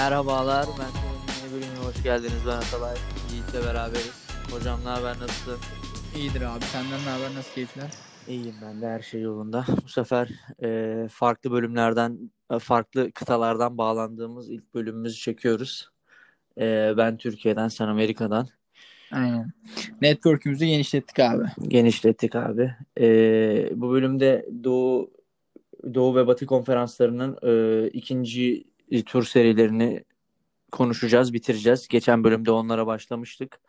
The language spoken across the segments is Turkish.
Merhabalar, ben yeni bölümüne hoş geldiniz. Ben Atalay, Yiğit'le beraberiz. Hocam ne haber, nasılsın? İyidir abi. Senden ne haber? Nasıl keyifler? İyiyim ben de, her şey yolunda. Bu sefer e, farklı bölümlerden, e, farklı kıtalardan bağlandığımız ilk bölümümüzü çekiyoruz. E, ben Türkiye'den, sen Amerika'dan. Aynen. Network'ümüzü genişlettik abi. Genişlettik abi. E, bu bölümde Doğu Doğu ve Batı konferanslarının e, ikinci tur serilerini konuşacağız, bitireceğiz. Geçen bölümde onlara başlamıştık.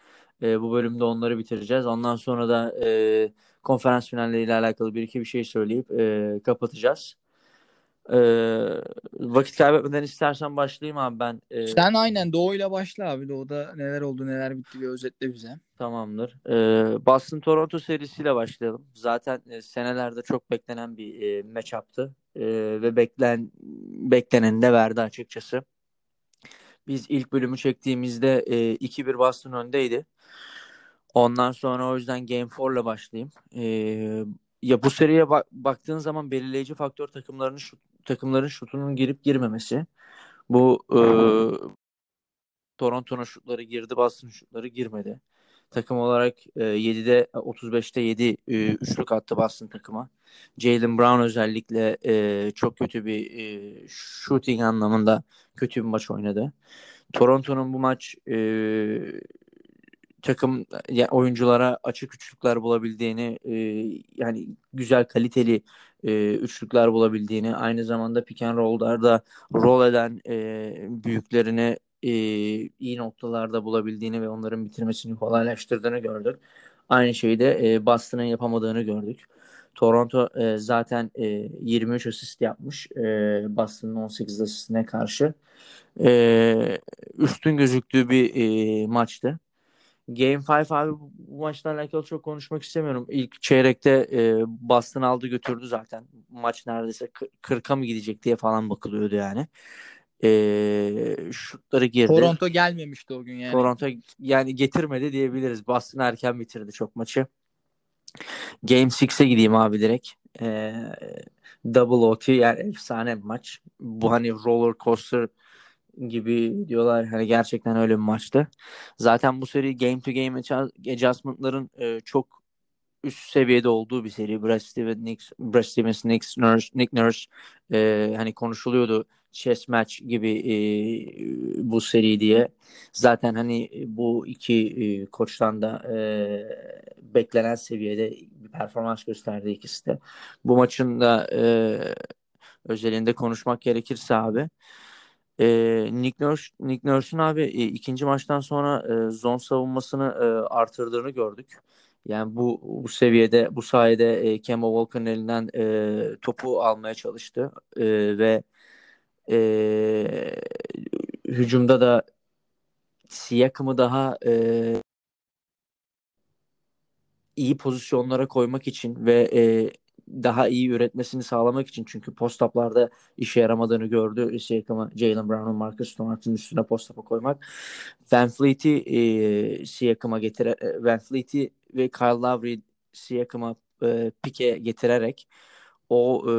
E, bu bölümde onları bitireceğiz. Ondan sonra da e, konferans finalleriyle alakalı bir iki bir şey söyleyip e, kapatacağız. E, vakit kaybetmeden istersen başlayayım abi ben. E, Sen aynen Doğu'yla başla abi. Doğu'da neler oldu neler bitti bir özetle bize. Tamamdır. E, Boston Toronto serisiyle başlayalım. Zaten e, senelerde çok beklenen bir e, matchup'tı. E, ve beklen bekleneni de verdi açıkçası. Biz ilk bölümü çektiğimizde e, 2-1 Boston öndeydi. Ondan sonra o yüzden Game 4'la başlayayım. E, ya bu seriye bak, baktığın zaman belirleyici faktör takımların şut, takımların şutunun girip girmemesi. Bu e, Toronto'nun şutları girdi, Boston şutları girmedi. Takım olarak e, 7'de 35'te 7 e, üçlük attı Boston takıma. Jalen Brown özellikle e, çok kötü bir e, shooting anlamında kötü bir maç oynadı. Toronto'nun bu maç e, takım yani oyunculara açık üçlükler bulabildiğini e, yani güzel kaliteli e, üçlükler bulabildiğini aynı zamanda pick and roll'larda roll eden e, büyüklerini e, iyi noktalarda bulabildiğini ve onların bitirmesini kolaylaştırdığını gördük. Aynı şeyi de e, Boston'ın yapamadığını gördük. Toronto e, zaten e, 23 asist yapmış e, Boston'ın 18 asistine karşı. E, üstün gözüktüğü bir e, maçtı. Game 5 abi bu maçla alakalı çok konuşmak istemiyorum. İlk çeyrekte e, Boston aldı götürdü zaten. Maç neredeyse 40'a mı gidecek diye falan bakılıyordu yani. E, şutları girdi. Toronto gelmemişti o gün yani. Toronto yani getirmedi diyebiliriz. Boston erken bitirdi çok maçı. Game 6'e gideyim abi direkt. E, double OT yani efsane bir maç. Bu hani roller coaster gibi diyorlar. Hani gerçekten öyle bir maçtı. Zaten bu seri game to game adjustment'ların e, çok üst seviyede olduğu bir seri. Brad Stevens, Nick, Brad Stevens, Nick Nurse, Nick Nurse e, hani konuşuluyordu chess match gibi e, bu seri diye. Zaten hani bu iki e, koçtan da e, beklenen seviyede bir performans gösterdi ikisi de. Bu maçın da e, özelinde konuşmak gerekirse abi e, Nick Nurse, Nick Nurse'un abi e, ikinci maçtan sonra e, zon savunmasını e, artırdığını gördük. Yani bu bu seviyede bu sayede e, Kemba Walker'ın elinden e, topu almaya çalıştı e, ve e, hücumda da Siakam'ı daha e, iyi pozisyonlara koymak için ve e, daha iyi üretmesini sağlamak için çünkü post-up'larda işe yaramadığını gördü. Siakam'ı Jalen Brown'un Marcus Smart'ın üstüne post-up'a koymak. Van Fleet'i e, Siakam'a getire Van Fleet'i ve Kyle Lowry Siakam'a e, pike getirerek o e,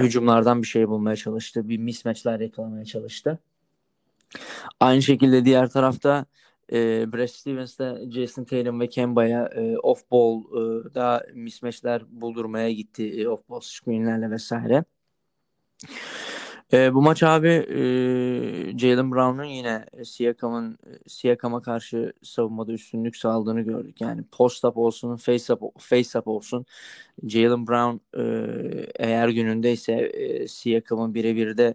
hücumlardan bir şey bulmaya çalıştı. Bir mismatchler yakalamaya çalıştı. Aynı şekilde diğer tarafta e, Brad Stevens'da Jason Tatum ve Kemba'ya e, off ball e, daha mismatchler buldurmaya gitti. E, off ball screenlerle vesaire. E, bu maç abi e, Jalen Brown'un yine Siakam'ın Siakam'a karşı savunmada üstünlük sağladığını gördük. Yani post up olsun, face up face up olsun. Jalen Brown e, eğer günündeyse e, Siakam'ın birebir de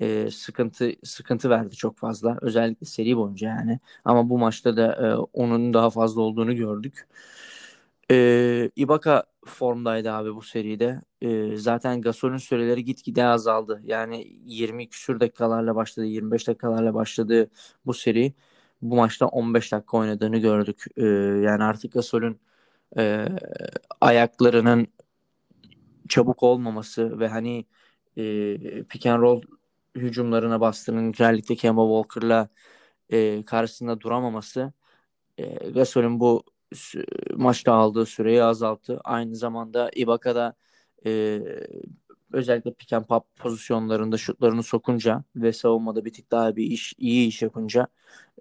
e, sıkıntı sıkıntı verdi çok fazla. Özellikle seri boyunca yani. Ama bu maçta da e, onun daha fazla olduğunu gördük. E, Ibaka formdaydı abi bu seride. E, zaten Gasol'ün süreleri gitgide azaldı. Yani 20 küsür dakikalarla başladı, 25 dakikalarla başladı bu seri. Bu maçta 15 dakika oynadığını gördük. E, yani artık Gasol'ün e, ayaklarının çabuk olmaması ve hani e, pick and roll hücumlarına bastığının özellikle Kemba Walker'la e, karşısında duramaması e, Gasol'ün bu maçta aldığı süreyi azalttı. Aynı zamanda Ibaka'da e, özellikle pick and pop pozisyonlarında şutlarını sokunca ve savunmada bir tık daha bir iş iyi iş yapınca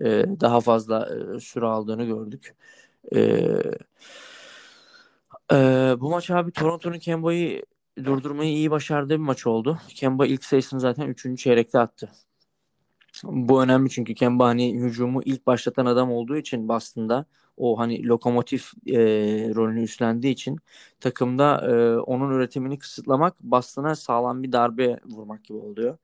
e, daha fazla e, süre aldığını gördük. E, e, bu maç abi Toronto'nun Kemba'yı durdurmayı iyi başardığı bir maç oldu. Kemba ilk sayısını zaten 3. çeyrekte attı. Bu önemli çünkü Kemba hani hücumu ilk başlatan adam olduğu için Boston'da o hani lokomotif e, rolünü üstlendiği için takımda e, onun üretimini kısıtlamak Boston'a sağlam bir darbe vurmak gibi oluyor.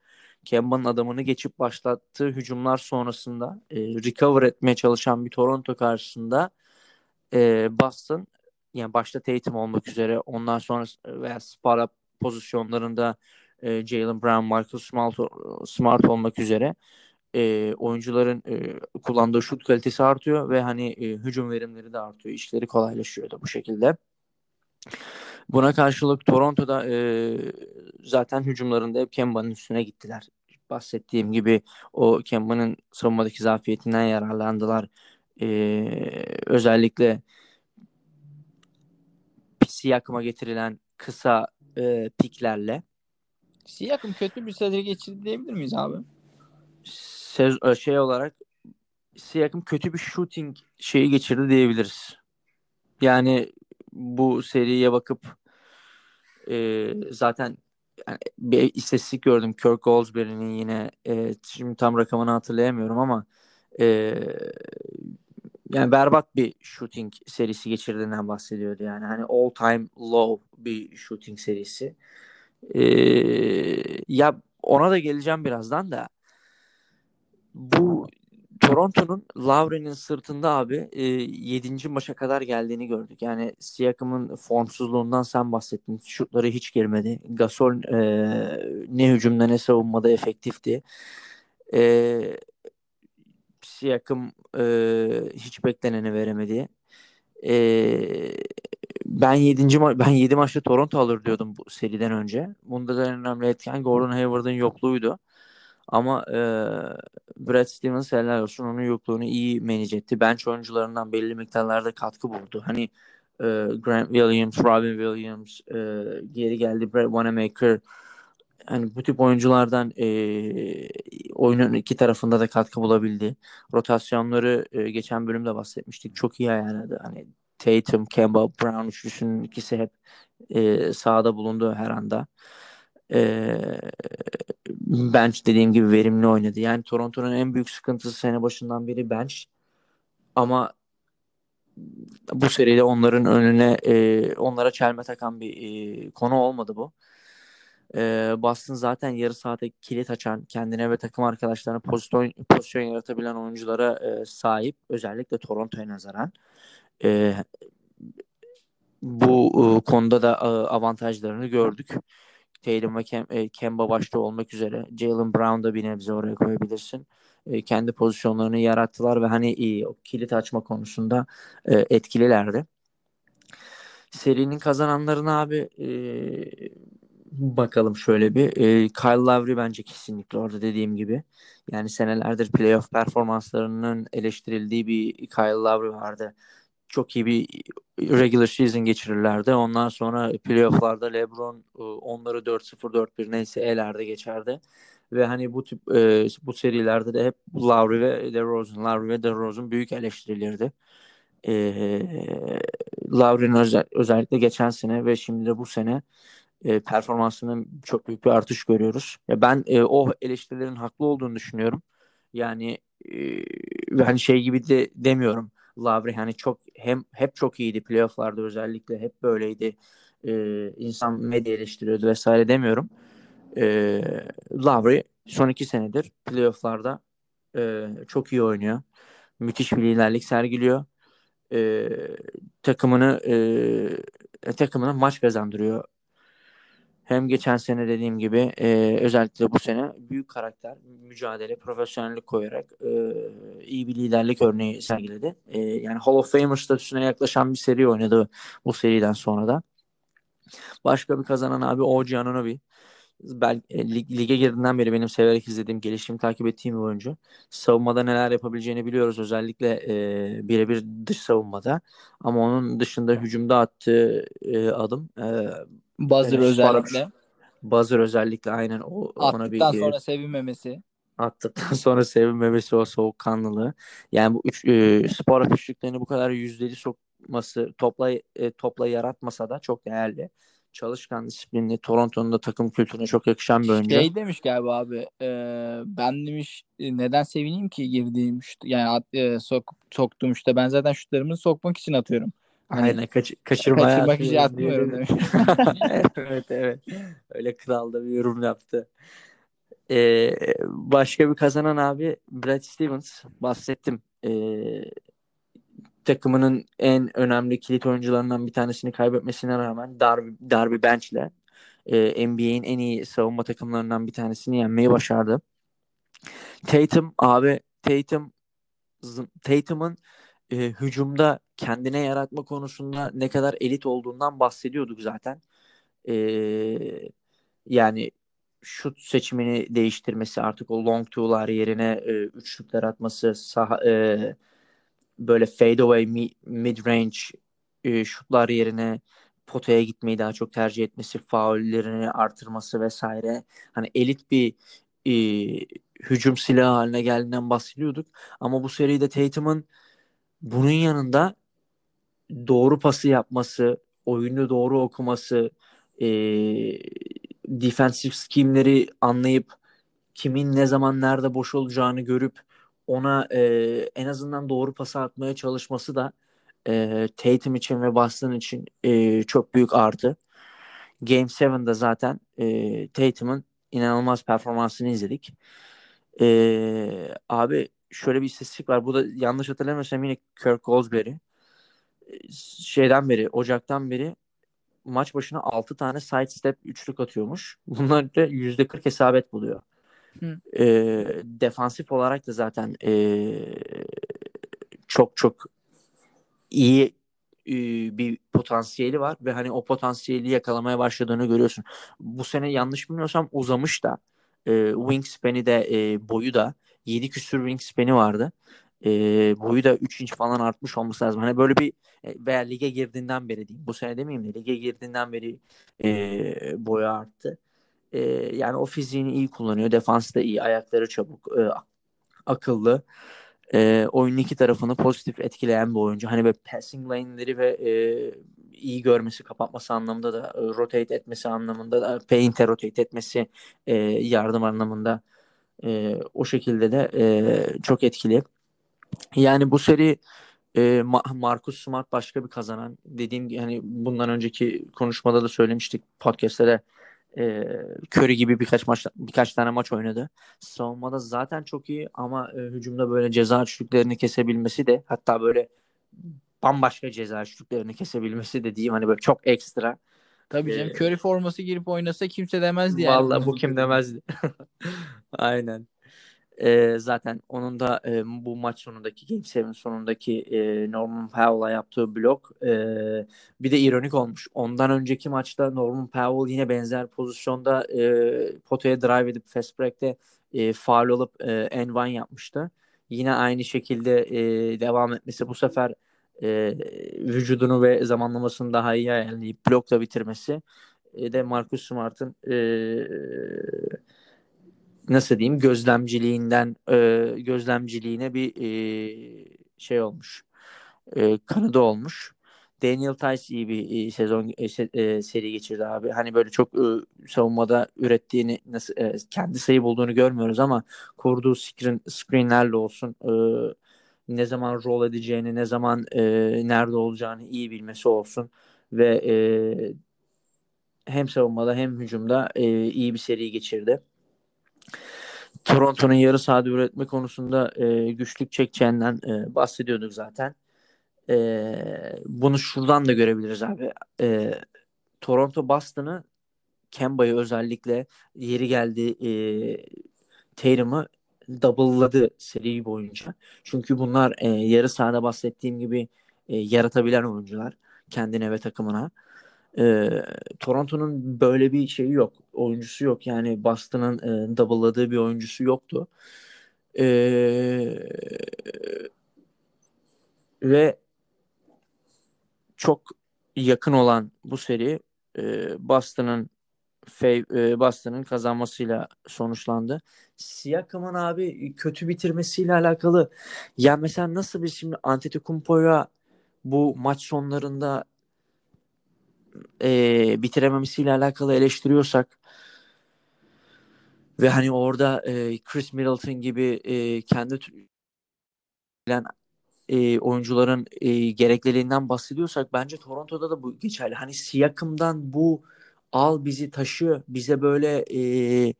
Kemba'nın adamını geçip başlattığı hücumlar sonrasında e, recover etmeye çalışan bir Toronto karşısında e, Boston yani başta Tatum olmak üzere ondan sonra veya spot pozisyonlarında e, Jalen Brown, Michael Smart, Smart olmak üzere e, oyuncuların e, kullandığı şut kalitesi artıyor ve hani e, hücum verimleri de artıyor. İşleri kolaylaşıyor da bu şekilde. Buna karşılık Toronto'da e, zaten hücumlarında hep Kemba'nın üstüne gittiler. Bahsettiğim gibi o Kemba'nın savunmadaki zafiyetinden yararlandılar. E, özellikle Siyakam'a getirilen kısa e, piklerle. Siyakam kötü bir sezon geçirdi diyebilir miyiz abi? Sez e, şey olarak Siakam kötü bir shooting şeyi geçirdi diyebiliriz. Yani bu seriye bakıp e, zaten yani bir istatistik gördüm Kirk Goldsberry'nin yine e, şimdi tam rakamını hatırlayamıyorum ama e, yani berbat bir shooting serisi geçirdiğinden bahsediyordu yani hani all time low bir shooting serisi. E, ya ona da geleceğim birazdan da bu Toronto'nun Lowry'nin sırtında abi e, 7. maça kadar geldiğini gördük. Yani Siakam'ın formsuzluğundan sen bahsettin. Şutları hiç girmedi. Gasol e, ne hücumda ne savunmada efektifti. E, Siakam e, hiç bekleneni veremedi. E, ben 7. Ma- ben 7 maçta Toronto alır diyordum bu seriden önce. Bunda da en önemli etken Gordon Hayward'ın yokluğuydu. Ama e, Brad Stevens helal olsun onun yokluğunu iyi manage etti. Bench oyuncularından belli miktarlarda katkı buldu. Hani e, Grant Williams, Robin Williams, e, geri geldi Brad Wanamaker. Hani bu tip oyunculardan e, oyunun iki tarafında da katkı bulabildi. Rotasyonları e, geçen bölümde bahsetmiştik. Çok iyi ayarladı. Hani Tatum, Kemba, Brown üçlüsünün ikisi hep e, sahada bulundu her anda. E, bench dediğim gibi verimli oynadı. Yani Toronto'nun en büyük sıkıntısı sene başından beri bench. Ama bu seride onların önüne e, onlara çelme takan bir e, konu olmadı bu. E, Boston zaten yarı saate kilit açan, kendine ve takım arkadaşlarına pozisyon, pozisyon yaratabilen oyunculara e, sahip. Özellikle Toronto'ya nazaran. E, bu e, konuda da e, avantajlarını gördük. Tatum ve Kem, e, Kemba başta olmak üzere Jalen Brown da bir nebze oraya koyabilirsin. E, kendi pozisyonlarını yarattılar ve hani iyi, o kilit açma konusunda e, etkililerdi. Serinin kazananlarına abi e, bakalım şöyle bir. E, Kyle Lowry bence kesinlikle orada dediğim gibi. Yani senelerdir playoff performanslarının eleştirildiği bir Kyle Lowry vardı çok iyi bir regular season geçirirlerdi. Ondan sonra playofflarda LeBron e, onları 4-0 4-1 neyse elerde geçerdi. Ve hani bu tip e, bu serilerde de hep Lowry ve DeRozan, Lowry ve DeRozan büyük eleştirilirdi. E, Lowry'nin özel, özellikle geçen sene ve şimdi de bu sene performansının çok büyük bir artış görüyoruz. Ben o eleştirilerin haklı olduğunu düşünüyorum. Yani e, hani şey gibi de demiyorum Lavre hani çok hem hep çok iyiydi playofflarda özellikle hep böyleydi. Ee, insan medya eleştiriyordu vesaire demiyorum. Ee, Lavre son iki senedir playofflarda e, çok iyi oynuyor. Müthiş bir liderlik sergiliyor. E, takımını e, takımına maç kazandırıyor hem geçen sene dediğim gibi e, özellikle bu sene büyük karakter, mücadele, profesyonellik koyarak e, iyi bir liderlik örneği sergiledi. E, yani Hall of Famer statüsüne yaklaşan bir seri oynadı bu seriden sonra da. Başka bir kazanan abi OG Anunoby. Ben e, lige girdiğinden beri benim severek izlediğim, gelişimi takip ettiğim bir oyuncu. Savunmada neler yapabileceğini biliyoruz. Özellikle e, birebir dış savunmada. Ama onun dışında hücumda attığı e, adım e, Buzzer özellikle. Buzzer özellikle aynen o, ona bir Attıktan sonra sevinmemesi. attıktan sonra sevinmemesi o soğukkanlılığı. Yani bu üç e, spor üçlüklerini bu kadar yüzdeli sokması topla e, topla yaratmasa da çok değerli. Çalışkan, disiplinli, Toronto'nun da takım kültürüne çok yakışan bir oyuncu. Şey demiş galiba abi. e, ben demiş e, neden sevineyim ki girdiğim şut yani e, sok, soktuğum işte ben zaten şutlarımı sokmak için atıyorum. Hani Aynen kaç, kaçırmaya kaçırmak için atmıyorum demiş. evet evet. Öyle kralda bir yorum yaptı. Ee, başka bir kazanan abi Brad Stevens. Bahsettim. Ee, takımının en önemli kilit oyuncularından bir tanesini kaybetmesine rağmen Darby, Darby Bench'le e, NBA'in en iyi savunma takımlarından bir tanesini yenmeyi başardı. Tatum abi Tatum Tatum'un e, hücumda kendine yaratma konusunda ne kadar elit olduğundan bahsediyorduk zaten. E, yani şut seçimini değiştirmesi artık o long two'lar yerine e, üçlükler atması saha, e, böyle fade away mid range e, şutlar yerine potaya gitmeyi daha çok tercih etmesi, faullerini artırması vesaire. Hani elit bir e, hücum silahı haline geldiğinden bahsediyorduk. Ama bu seride Tatum'un bunun yanında doğru pası yapması, oyunu doğru okuması, e, defensive schemleri anlayıp kimin ne zaman nerede boş olacağını görüp ona e, en azından doğru pası atmaya çalışması da e, Tatum için ve Boston için e, çok büyük artı. Game 7'de zaten e, Tatum'un inanılmaz performansını izledik. E, abi şöyle bir istatistik var. Bu da yanlış hatırlamıyorsam yine Kirk Goldsberry. Şeyden beri, Ocak'tan beri maç başına 6 tane side step üçlük atıyormuş. Bunlar da %40 hesabet buluyor. Hı. E, defansif olarak da zaten e, çok çok iyi e, bir potansiyeli var ve hani o potansiyeli yakalamaya başladığını görüyorsun. Bu sene yanlış bilmiyorsam uzamış da e, wingspan'i de e, boyu da 7 küsür wingspan'i vardı. E, boyu da 3 inç falan artmış olması lazım. Hani böyle bir e, veya lige girdiğinden beri diyeyim. Bu sene demeyeyim de lige girdiğinden beri e, boyu arttı. E, yani o fiziğini iyi kullanıyor. Defans da iyi. Ayakları çabuk. E, akıllı. E, oyunun iki tarafını pozitif etkileyen bir oyuncu. Hani böyle passing lane'leri ve e, iyi görmesi, kapatması anlamında da e, rotate etmesi anlamında da paint'e rotate etmesi e, yardım anlamında e, o şekilde de e, çok etkili. Yani bu seri e, Marcus Smart başka bir kazanan. Dediğim hani bundan önceki konuşmada da söylemiştik podcast'te de e, Curry gibi birkaç maç birkaç tane maç oynadı. Savunmada zaten çok iyi ama e, hücumda böyle ceza üçlüklerini kesebilmesi de hatta böyle bambaşka ceza üçlüklerini kesebilmesi de diyeyim hani böyle çok ekstra. Tabii canım ee, Curry forması girip oynasa kimse demezdi yani. Vallahi bu kim demezdi. Aynen. E, zaten onun da e, bu maç sonundaki Game 7 sonundaki e, Norman Powell'a yaptığı blok e, bir de ironik olmuş. Ondan önceki maçta Norman Powell yine benzer pozisyonda e, potaya drive edip fast break'te e, faal olup e, end one yapmıştı. Yine aynı şekilde e, devam etmesi bu sefer e, vücudunu ve zamanlamasını daha iyi ayarlayıp blokla bitirmesi e, de Marcus Smart'ın e, nasıl diyeyim gözlemciliğinden e, gözlemciliğine bir e, şey olmuş. E, kanadı olmuş. Daniel Tice iyi bir e, sezon e, e, seri geçirdi abi. Hani böyle çok e, savunmada ürettiğini nasıl e, kendi sayı bulduğunu görmüyoruz ama kurduğu screen screenlerle olsun e, ne zaman rol edeceğini, ne zaman e, nerede olacağını iyi bilmesi olsun ve e, hem savunmada hem hücumda e, iyi bir seri geçirdi. Toronto'nun yarı sahada üretme konusunda e, güçlük çekeceğinden e, bahsediyorduk zaten. E, bunu şuradan da görebiliriz abi. E, Toronto Boston'ı Kemba'yı özellikle yeri geldi e, Tatum'ı double'ladı seri boyunca. Çünkü bunlar e, yarı sahada bahsettiğim gibi e, yaratabilen oyuncular kendine ve takımına. E, Toronto'nun böyle bir şeyi yok. Oyuncusu yok. Yani Boston'ın e, double'ladığı bir oyuncusu yoktu. E, ve çok yakın olan bu seri e, Boston'ın Boston'ın kazanmasıyla sonuçlandı. Siakam'ın abi kötü bitirmesiyle alakalı ya mesela nasıl biz şimdi Antetokounmpo'ya bu maç sonlarında e, bitirememesiyle alakalı eleştiriyorsak ve hani orada e, Chris Middleton gibi e, kendi bilen e, oyuncuların e, gerekliliğinden bahsediyorsak bence Toronto'da da bu geçerli. Hani Siakam'dan bu al bizi taşı bize böyle e,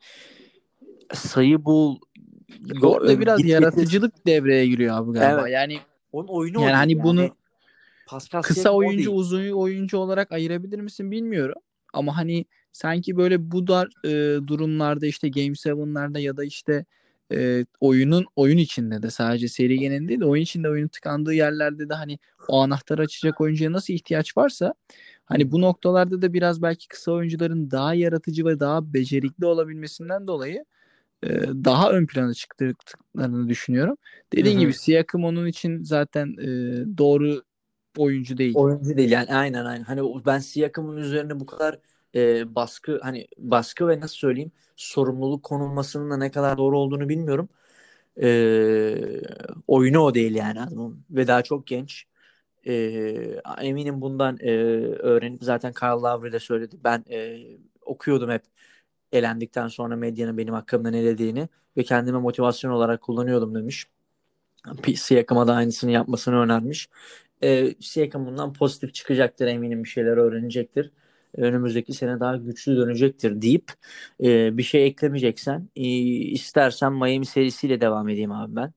sayı bul Orada biraz git, yaratıcılık getir. devreye giriyor abi galiba. Evet. Yani onun oyunu yani hani yani. bunu Pascal kısa oyuncu uzun oyuncu olarak ayırabilir misin bilmiyorum. Ama hani sanki böyle bu dar e, durumlarda işte Game 7'lerde ya da işte e, oyunun oyun içinde de sadece seri genelinde değil de oyun içinde oyunun tıkandığı yerlerde de hani o anahtarı açacak oyuncuya nasıl ihtiyaç varsa hani bu noktalarda da biraz belki kısa oyuncuların daha yaratıcı ve daha becerikli olabilmesinden dolayı e, daha ön plana çıktıklarını düşünüyorum. Dediğim Hı-hı. gibi Siakam onun için zaten e, doğru oyuncu değil. Oyuncu değil yani aynen aynen. Hani ben Siakam'ın üzerine bu kadar e, baskı hani baskı ve nasıl söyleyeyim sorumluluk konulmasının da ne kadar doğru olduğunu bilmiyorum. E, oyunu o değil yani adamın ve daha çok genç. E, eminim bundan e, öğrenip zaten Kyle Lowry de söyledi. Ben e, okuyordum hep elendikten sonra medyanın benim hakkımda ne dediğini ve kendime motivasyon olarak kullanıyordum demiş. Siakam'a da aynısını yapmasını önermiş. E, Siakam bundan pozitif çıkacaktır eminim bir şeyler öğrenecektir önümüzdeki sene daha güçlü dönecektir deyip e, bir şey eklemeyeceksen e, istersen Miami serisiyle devam edeyim abi ben.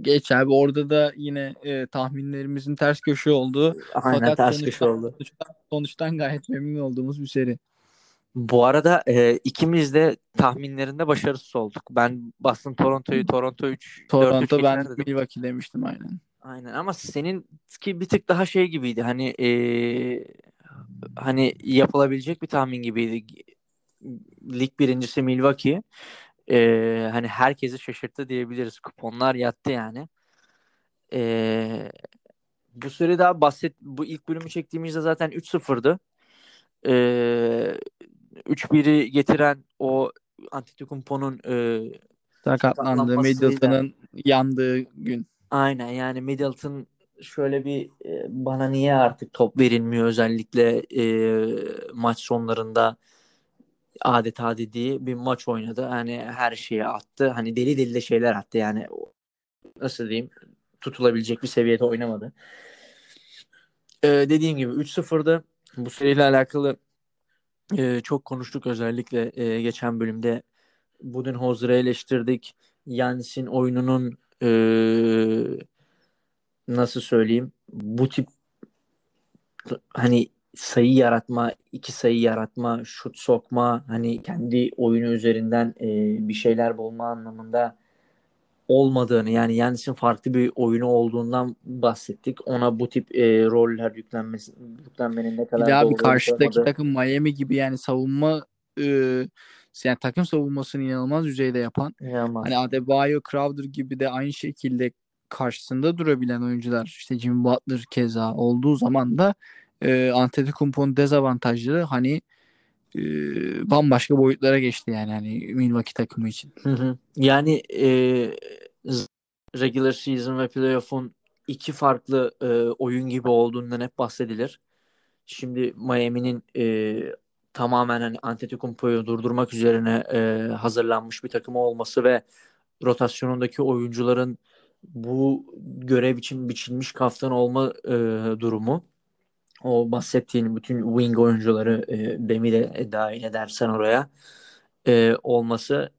Geç abi orada da yine e, tahminlerimizin ters köşe oldu. Aynen Fakat ters sonuçtan, köşe oldu. Sonuçtan, sonuçtan gayet memnun olduğumuz bir seri. Bu arada e, ikimiz de tahminlerinde başarısız olduk. Ben Boston Toronto'yu Toronto 3 Toronto 4 ben Milwaukee demiştim aynen. Aynen ama senin ki bir tık daha şey gibiydi. Hani e, hani yapılabilecek bir tahmin gibiydi. Lig birincisi Milwaukee. Ee, hani herkesi şaşırttı diyebiliriz. Kuponlar yattı yani. Ee, bu süre daha bahset bu ilk bölümü çektiğimizde zaten 3-0'dı. Ee, 3-1'i getiren o Antetokounmpo'nun e, sakatlandığı, Middleton'ın yandığı gün. Aynen yani Middleton şöyle bir e, bana niye artık top verilmiyor özellikle e, maç sonlarında adeta dediği bir maç oynadı. Hani her şeyi attı. Hani deli deli de şeyler attı yani. Nasıl diyeyim? Tutulabilecek bir seviyede oynamadı. Ee, dediğim gibi 3-0'dı. Bu seriyle alakalı e, çok konuştuk özellikle e, geçen bölümde Budenholzer'ı eleştirdik. Yanis'in oyununun e, nasıl söyleyeyim bu tip hani sayı yaratma, iki sayı yaratma, şut sokma, hani kendi oyunu üzerinden e, bir şeyler bulma anlamında olmadığını yani Yanis'in farklı bir oyunu olduğundan bahsettik. Ona bu tip e, roller yüklenmesi yüklenmenin ne kadar bir daha bir karşıdaki olmadı. takım Miami gibi yani savunma e, yani takım savunmasını inanılmaz düzeyde yapan. İnanılmaz. Hani Adebayo, Crowder gibi de aynı şekilde karşısında durabilen oyuncular işte Jimmy Butler keza olduğu zaman da e, Antetokounmpo'nun dezavantajları hani e, bambaşka boyutlara geçti yani hani Milwaukee takımı için. Hı hı. Yani e, regular season ve playoff'un iki farklı e, oyun gibi olduğundan hep bahsedilir. Şimdi Miami'nin e, tamamen hani Antetokounmpo'yu durdurmak üzerine e, hazırlanmış bir takım olması ve rotasyonundaki oyuncuların bu görev için biçilmiş kaftan olma e, durumu o bahsettiğin bütün wing oyuncuları e, Bemi de dahil edersen oraya e, olması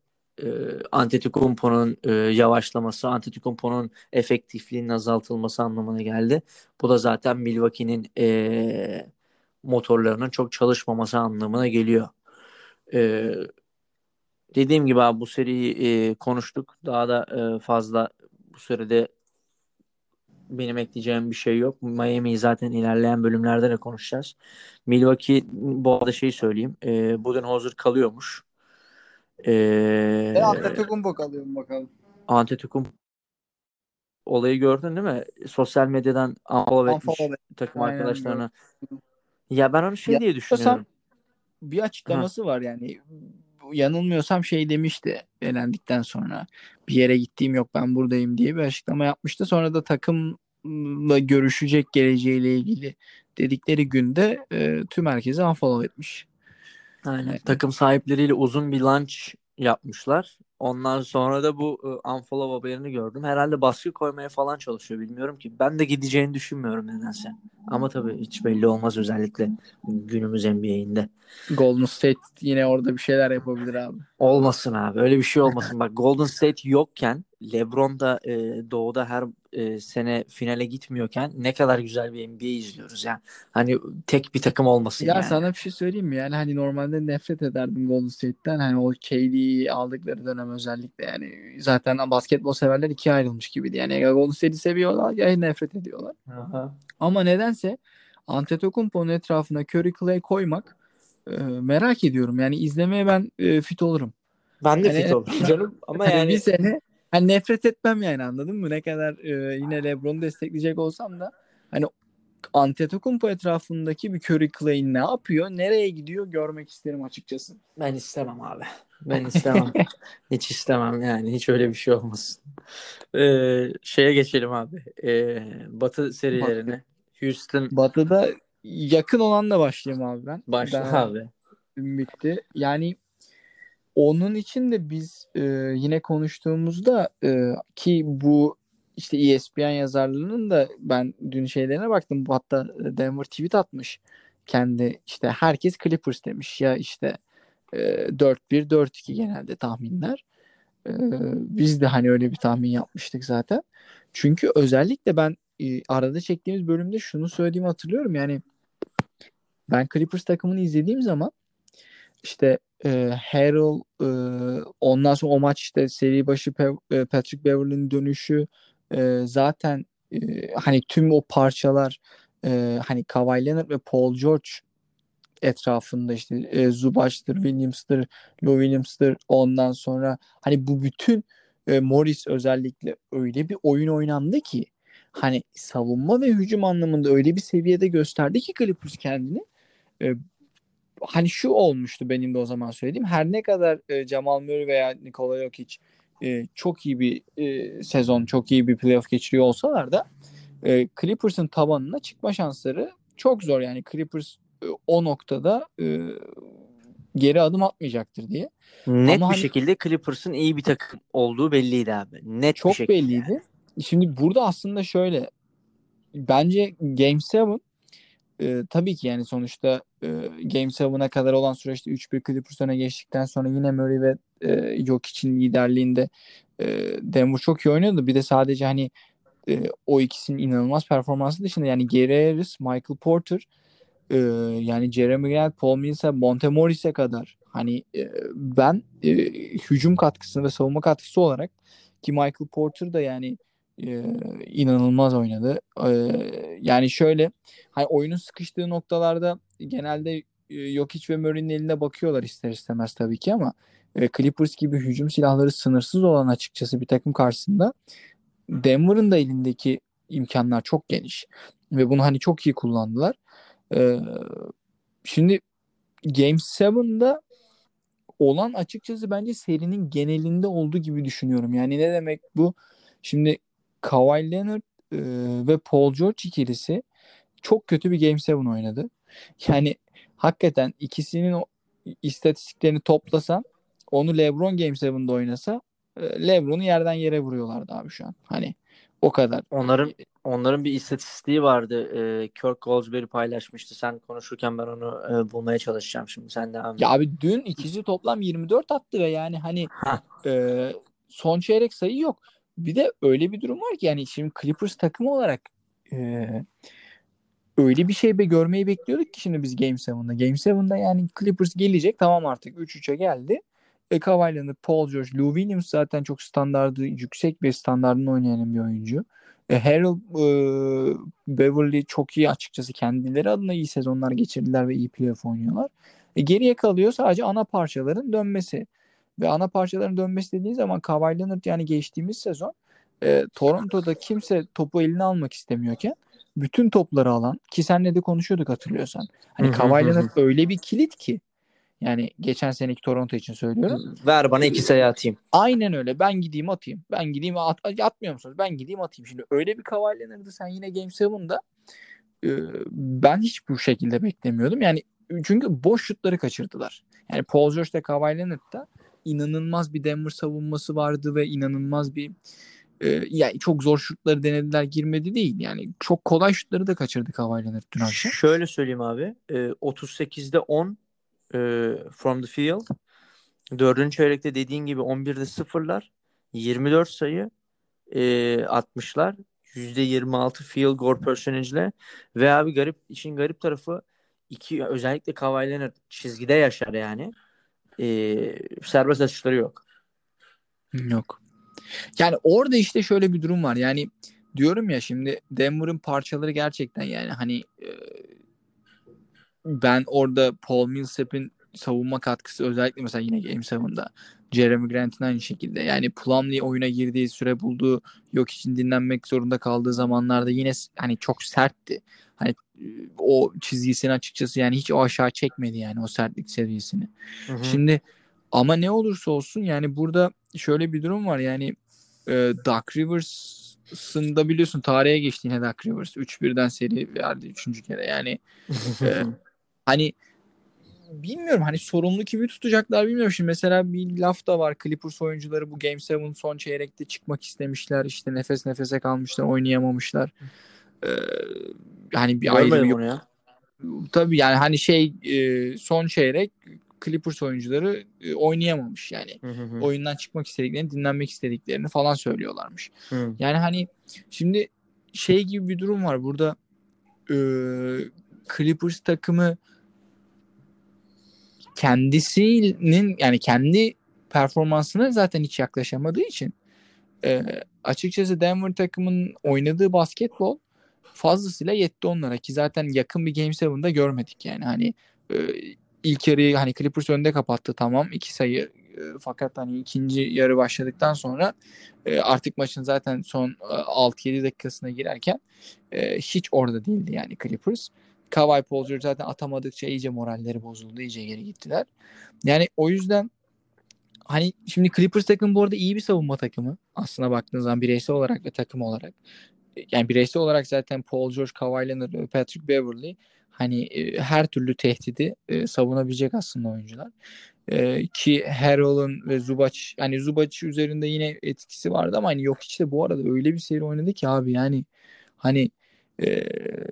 e, Antetokounmpo'nun e, yavaşlaması, Antetokounmpo'nun efektifliğinin azaltılması anlamına geldi. Bu da zaten Milwaukee'nin e, motorlarının çok çalışmaması anlamına geliyor. E, dediğim gibi abi bu seriyi e, konuştuk. Daha da e, fazla bu sürede benim ekleyeceğim bir şey yok. Miami'yi zaten ilerleyen bölümlerde de konuşacağız. Milwaukee bu arada şeyi söyleyeyim. E, Budenholzer kalıyormuş. E, e Antetokounmpo kalıyor mu bakalım. Antetokounmpo olayı gördün değil mi? Sosyal medyadan unfollow etmiş takım Aynen arkadaşlarına. Ya ben onu şey ya, diye düşünüyorum. bir açıklaması ha. var yani yanılmıyorsam şey demişti elendikten sonra bir yere gittiğim yok ben buradayım diye bir açıklama yapmıştı. Sonra da takımla görüşecek geleceğiyle ilgili dedikleri günde e, tüm herkesi unfollow etmiş. Aynen. Yani. Takım sahipleriyle uzun bir lunch yapmışlar. Ondan sonra da bu e, unfollow haberini gördüm. Herhalde baskı koymaya falan çalışıyor bilmiyorum ki. Ben de gideceğini düşünmüyorum nedense. Ama tabii hiç belli olmaz özellikle günümüz NBA'inde. Golden State yine orada bir şeyler yapabilir abi. Olmasın abi. Öyle bir şey olmasın. Bak Golden State yokken LeBron da e, doğuda her e, sene finale gitmiyorken ne kadar güzel bir NBA izliyoruz yani. Hani tek bir takım olmasın ya yani. sana bir şey söyleyeyim mi? Yani hani normalde nefret ederdim Golden State'ten. Hani o KD'yi aldıkları dönem özellikle yani zaten basketbol severler ikiye ayrılmış gibiydi. Yani ya Golden State'i seviyorlar ya nefret ediyorlar. Aha. Ama nedense Antetokounmpo'nun etrafına Curry Clay koymak e, merak ediyorum. Yani izlemeye ben e, fit olurum. Ben de hani, fit olurum canım. Ama yani bir sene hani nefret etmem yani anladın mı? Ne kadar e, yine LeBron'u destekleyecek olsam da hani Antetokounmpo etrafındaki bir Curry Clay ne yapıyor, nereye gidiyor görmek isterim açıkçası. Ben istemem abi. Ben istemem. hiç istemem yani. Hiç öyle bir şey olmasın. Ee, şeye geçelim abi. Ee, batı serilerine. Batı. Houston. Batı'da yakın olanla başlayayım abi ben. Başla ben, abi. Bitti. Yani onun için de biz e, yine konuştuğumuzda e, ki bu işte ESPN yazarlığının da ben dün şeylerine baktım. Hatta Denver tweet atmış. Kendi işte herkes Clippers demiş ya işte e, 4-1 4-2 genelde tahminler. E, biz de hani öyle bir tahmin yapmıştık zaten. Çünkü özellikle ben e, arada çektiğimiz bölümde şunu söylediğimi hatırlıyorum. Yani ben Clippers takımını izlediğim zaman işte e, Harrell e, ondan sonra o maç işte seri başı Pe- e, Patrick Beverly'nin dönüşü e, zaten e, hani tüm o parçalar e, hani Kawhi Leonard ve Paul George etrafında işte e, Zubac'tır, Williams'tır, Lou Williams'tır ondan sonra hani bu bütün e, Morris özellikle öyle bir oyun oynandı ki hani savunma ve hücum anlamında öyle bir seviyede gösterdi ki Clippers kendini. E, hani şu olmuştu benim de o zaman söylediğim. Her ne kadar e, Jamal Murray veya Nikola Jokic e, çok iyi bir e, sezon, çok iyi bir playoff geçiriyor olsalar da e, Clippers'ın tabanına çıkma şansları çok zor. Yani Clippers e, o noktada e, geri adım atmayacaktır diye. Net Ama bir hani, şekilde Clippers'ın iyi bir takım olduğu belliydi abi. Net çok bir şekilde. belliydi. Yani. Şimdi burada aslında şöyle bence Game 7 e, tabii ki yani sonuçta e, Game 7'a kadar olan süreçte 3-1 Clippers öne geçtikten sonra yine Murray ve e, Jokic'in liderliğinde e, Denver çok iyi oynadı. Bir de sadece hani e, o ikisinin inanılmaz performansı dışında yani Gary Harris, Michael Porter e, yani Jeremy Grant, Paul Mills'e, Monte Morris'e kadar hani e, ben e, hücum katkısı ve savunma katkısı olarak ki Michael Porter da yani e, inanılmaz oynadı. E, yani şöyle hani oyunun sıkıştığı noktalarda genelde e, Jokic ve Murray'nin eline bakıyorlar ister istemez tabii ki ama e, Clippers gibi hücum silahları sınırsız olan açıkçası bir takım karşısında Denver'ın da elindeki imkanlar çok geniş ve bunu hani çok iyi kullandılar. E, şimdi Game 7'da olan açıkçası bence serinin genelinde olduğu gibi düşünüyorum. Yani ne demek bu? Şimdi Kawhi Leonard e, ve Paul George ikilisi çok kötü bir Game 7 oynadı. Yani hakikaten ikisinin o istatistiklerini toplasan onu LeBron Game 7'de oynasa e, LeBron'u yerden yere vuruyorlardı abi şu an. Hani o kadar. Onların onların bir istatistiği vardı. E, Kirk Goldsberry paylaşmıştı. Sen konuşurken ben onu e, bulmaya çalışacağım şimdi. Sen devam et. Ya abi dün ikisi toplam 24 attı ve yani hani e, son çeyrek sayı yok. Bir de öyle bir durum var ki yani şimdi Clippers takımı olarak e, öyle bir şey be görmeyi bekliyorduk ki şimdi biz Game 7'da. Game 7'da yani Clippers gelecek tamam artık 3-3'e geldi. E, Kawhi Paul George, Lou Williams zaten çok standardı, yüksek bir standartını oynayan bir oyuncu. E, Harold e, Beverly çok iyi açıkçası kendileri adına iyi sezonlar geçirdiler ve iyi playoff oynuyorlar. E, geriye kalıyor sadece ana parçaların dönmesi. Ve ana parçaların dönmesi dediğin zaman Kawhi Leonard yani geçtiğimiz sezon e, Toronto'da kimse topu eline almak istemiyorken bütün topları alan ki senle de konuşuyorduk hatırlıyorsan. Hani Kawhi Leonard öyle bir kilit ki Yani geçen seneki Toronto için söylüyorum. Ver bana iki sayı atayım. Aynen öyle. Ben gideyim atayım. Ben gideyim at, atmıyor musunuz? Ben gideyim atayım. Şimdi öyle bir Kawhi Leonard'ı sen yine Game 7'da e, ben hiç bu şekilde beklemiyordum. Yani çünkü boş şutları kaçırdılar. Yani Paul George Kawhi Leonard'da inanılmaz bir Denver savunması vardı ve inanılmaz bir e, yani çok zor şutları denediler girmedi değil. Yani çok kolay şutları da kaçırdı Kawhi Leonard dün akşam. Şöyle söyleyeyim abi. E, 38'de 10 e, from the field. Dördüncü çeyrekte dediğin gibi 11'de sıfırlar. 24 sayı e, atmışlar. %26 field goal percentage'le ve abi garip için garip tarafı iki özellikle Kawhi Leonard çizgide yaşar yani. E, serbest atışları yok. Yok. Yani orada işte şöyle bir durum var. Yani diyorum ya şimdi Denver'ın parçaları gerçekten yani hani e, ben orada Paul Millsap'in savunma katkısı özellikle mesela yine Game 7'da Jeremy Grant'in aynı şekilde. Yani Plumlee oyuna girdiği süre bulduğu yok için dinlenmek zorunda kaldığı zamanlarda yine hani çok sertti. Hani o çizgisini açıkçası yani hiç o aşağı çekmedi yani o sertlik seviyesini. Hı hı. Şimdi ama ne olursa olsun yani burada şöyle bir durum var yani e, Duck Rivers'ın da biliyorsun tarihe geçti yine Duck Rivers. 3-1'den seri verdi 3. kere yani e, hani bilmiyorum hani sorumlu kimi tutacaklar bilmiyorum. Şimdi mesela bir laf da var. Clippers oyuncuları bu Game 7 son çeyrekte çıkmak istemişler. İşte nefes nefese kalmışlar, oynayamamışlar. Ee, hani bir ayrı bir... Ya. Tabii yani hani şey e, son çeyrek Clippers oyuncuları e, oynayamamış yani. Hı hı. Oyundan çıkmak istediklerini, dinlenmek istediklerini falan söylüyorlarmış. Hı. Yani hani şimdi şey gibi bir durum var burada e, Clippers takımı kendisinin yani kendi performansına zaten hiç yaklaşamadığı için e, açıkçası Denver takımının oynadığı basketbol fazlasıyla yetti onlara ki zaten yakın bir Game 7'da görmedik yani hani e, ilk yarıyı hani Clippers önde kapattı tamam iki sayı e, fakat hani ikinci yarı başladıktan sonra e, artık maçın zaten son e, 6-7 dakikasına girerken e, hiç orada değildi yani Clippers. Kawhi Paul zaten atamadıkça iyice moralleri bozuldu. iyice geri gittiler. Yani o yüzden hani şimdi Clippers takım bu arada iyi bir savunma takımı. Aslına baktığınız zaman bireysel olarak ve takım olarak. Yani bireysel olarak zaten Paul George, Kawhi Leonard Patrick Beverly hani e, her türlü tehdidi e, savunabilecek aslında oyuncular. E, ki Harrell'ın ve Zubac hani Zubac üzerinde yine etkisi vardı ama hani yok işte bu arada öyle bir seri oynadı ki abi yani hani ee,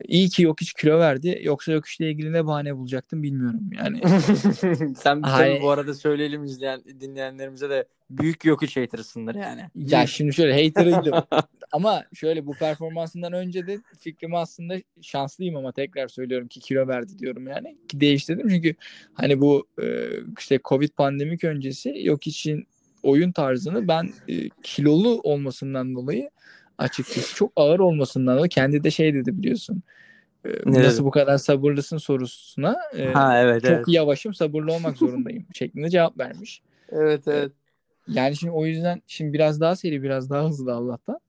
iyi ki yok hiç kilo verdi. Yoksa yok ile ilgili ne bahane bulacaktım bilmiyorum yani. Sen hani... bu arada söyleyelim izleyen dinleyenlerimize de büyük yok iç hatersındır yani. Ya şimdi şöyle hater'ıydım. ama şöyle bu performansından önce de fikrimi aslında şanslıyım ama tekrar söylüyorum ki kilo verdi diyorum yani. Ki değiştirdim çünkü hani bu e, işte Covid pandemik öncesi yok için oyun tarzını ben e, kilolu olmasından dolayı açıkçası. Çok ağır olmasından o kendi de şey dedi biliyorsun. E, nasıl bu kadar sabırlısın sorusuna e, ha, evet, çok evet. yavaşım sabırlı olmak zorundayım şeklinde cevap vermiş. Evet evet. Yani şimdi o yüzden şimdi biraz daha seri biraz daha hızlı Allah'tan.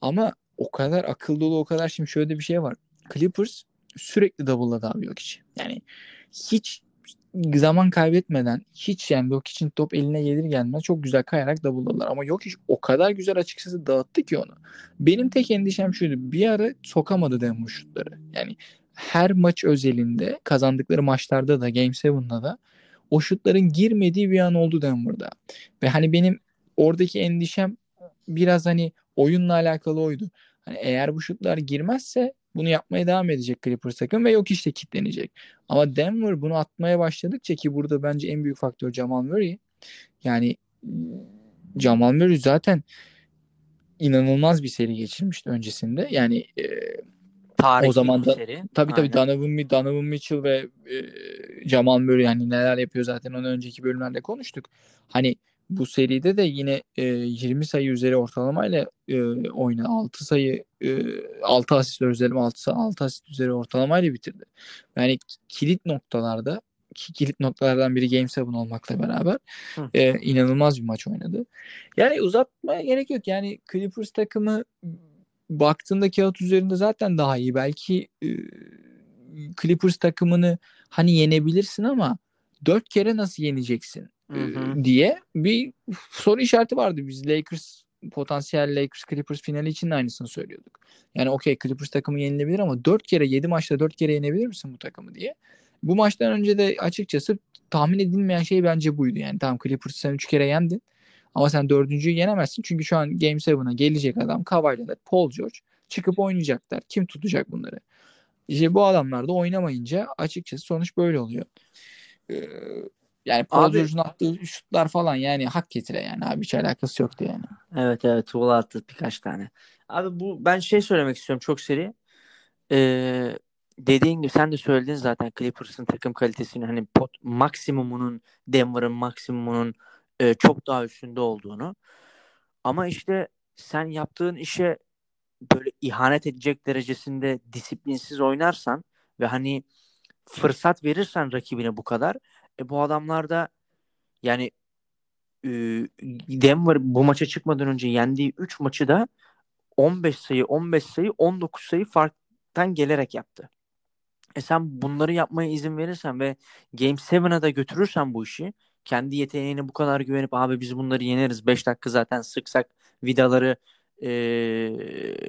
Ama o kadar akıl dolu o kadar şimdi şöyle bir şey var. Clippers sürekli double'ladı abi yok hiç. Yani hiç zaman kaybetmeden hiç yani yok için top eline gelir gelmez çok güzel kayarak double'ladılar. Ama yok hiç o kadar güzel açıkçası dağıttı ki onu. Benim tek endişem şuydu. Bir ara sokamadı Denver şutları. Yani her maç özelinde kazandıkları maçlarda da Game 7'da da o şutların girmediği bir an oldu Denver'da. Ve hani benim oradaki endişem biraz hani oyunla alakalı oydu. Hani eğer bu şutlar girmezse bunu yapmaya devam edecek Clippers takım ve yok işte kitlenecek. Ama Denver bunu atmaya başladıkça ki burada bence en büyük faktör Jamal Murray. Yani Jamal Murray zaten inanılmaz bir seri geçirmişti öncesinde. Yani e, Tarihi o zaman da seri. tabii tabii Donovan, Donovan Mitchell ve e, Jamal Murray yani neler yapıyor zaten onu önceki bölümlerde konuştuk. Hani bu seride de yine e, 20 sayı üzeri ortalamayla e, oynadı. 6 sayı e, 6 asist özelim 6, 6 asist üzeri ortalamayla bitirdi. Yani kilit noktalarda ki kilit noktalardan biri Game 7 olmakla beraber e, inanılmaz bir maç oynadı. Yani uzatmaya gerek yok. Yani Clippers takımı baktığında kağıt üzerinde zaten daha iyi. Belki e, Clippers takımını hani yenebilirsin ama dört kere nasıl yeneceksin hı diye bir soru işareti vardı. Biz Lakers potansiyel Lakers Clippers finali için de aynısını söylüyorduk. Yani okey Clippers takımı yenilebilir ama 4 kere 7 maçta 4 kere yenebilir misin bu takımı diye. Bu maçtan önce de açıkçası tahmin edilmeyen şey bence buydu. Yani tamam Clippers'ı sen 3 kere yendin. Ama sen dördüncüyü yenemezsin. Çünkü şu an Game 7'a gelecek adam Kawhi Paul George çıkıp oynayacaklar. Kim tutacak bunları? İşte bu adamlar da oynamayınca açıkçası sonuç böyle oluyor. Ee, yani Paul abi, George'un attığı şutlar falan yani hak getire yani abi hiç alakası yoktu yani. Evet evet Tuğla attı birkaç tane. Abi bu ben şey söylemek istiyorum çok seri. Ee, dediğin gibi sen de söyledin zaten Clippers'ın takım kalitesini hani pot, maksimumunun Denver'ın maksimumunun e, çok daha üstünde olduğunu. Ama işte sen yaptığın işe böyle ihanet edecek derecesinde disiplinsiz oynarsan ve hani fırsat verirsen rakibine bu kadar e, bu adamlar da yani e, Denver bu maça çıkmadan önce yendiği 3 maçı da 15 sayı, 15 sayı, 19 sayı farktan gelerek yaptı. E sen bunları yapmaya izin verirsen ve Game 7'a da götürürsen bu işi kendi yeteneğine bu kadar güvenip abi biz bunları yeneriz 5 dakika zaten sıksak vidaları e,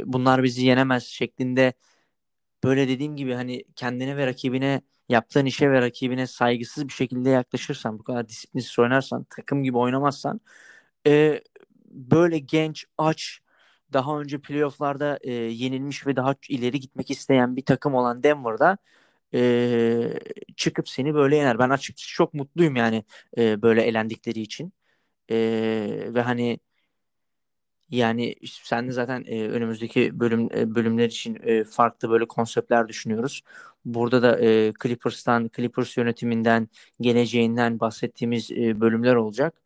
bunlar bizi yenemez şeklinde böyle dediğim gibi hani kendine ve rakibine yaptığın işe ve rakibine saygısız bir şekilde yaklaşırsan bu kadar disiplinsiz oynarsan takım gibi oynamazsan e, böyle genç aç daha önce playofflarda e, yenilmiş ve daha ileri gitmek isteyen bir takım olan Denver'da e, çıkıp seni böyle yener. Ben açıkçası çok mutluyum yani e, böyle elendikleri için. E, ve hani yani sen de zaten e, önümüzdeki bölüm e, bölümler için e, farklı böyle konseptler düşünüyoruz. Burada da e, Clippers'tan, Clippers yönetiminden, geleceğinden bahsettiğimiz e, bölümler olacak.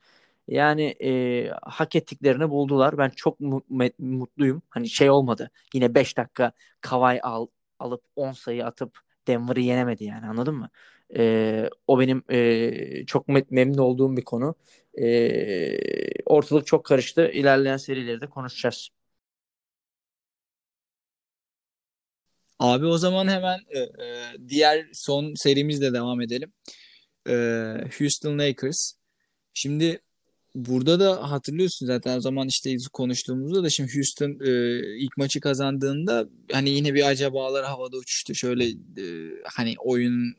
Yani e, hak ettiklerini buldular. Ben çok mu- mutluyum. Hani şey olmadı. Yine 5 dakika Kavay al alıp 10 sayı atıp Denver'ı yenemedi yani anladın mı? E, o benim e, çok memnun olduğum bir konu. E, ortalık çok karıştı. İlerleyen serileri de konuşacağız. Abi o zaman hemen e, diğer son serimizle devam edelim. E, Houston Lakers. Şimdi burada da hatırlıyorsun zaten o zaman işte konuştuğumuzda da şimdi Houston e, ilk maçı kazandığında hani yine bir acabalar havada uçuştu. Şöyle e, hani oyun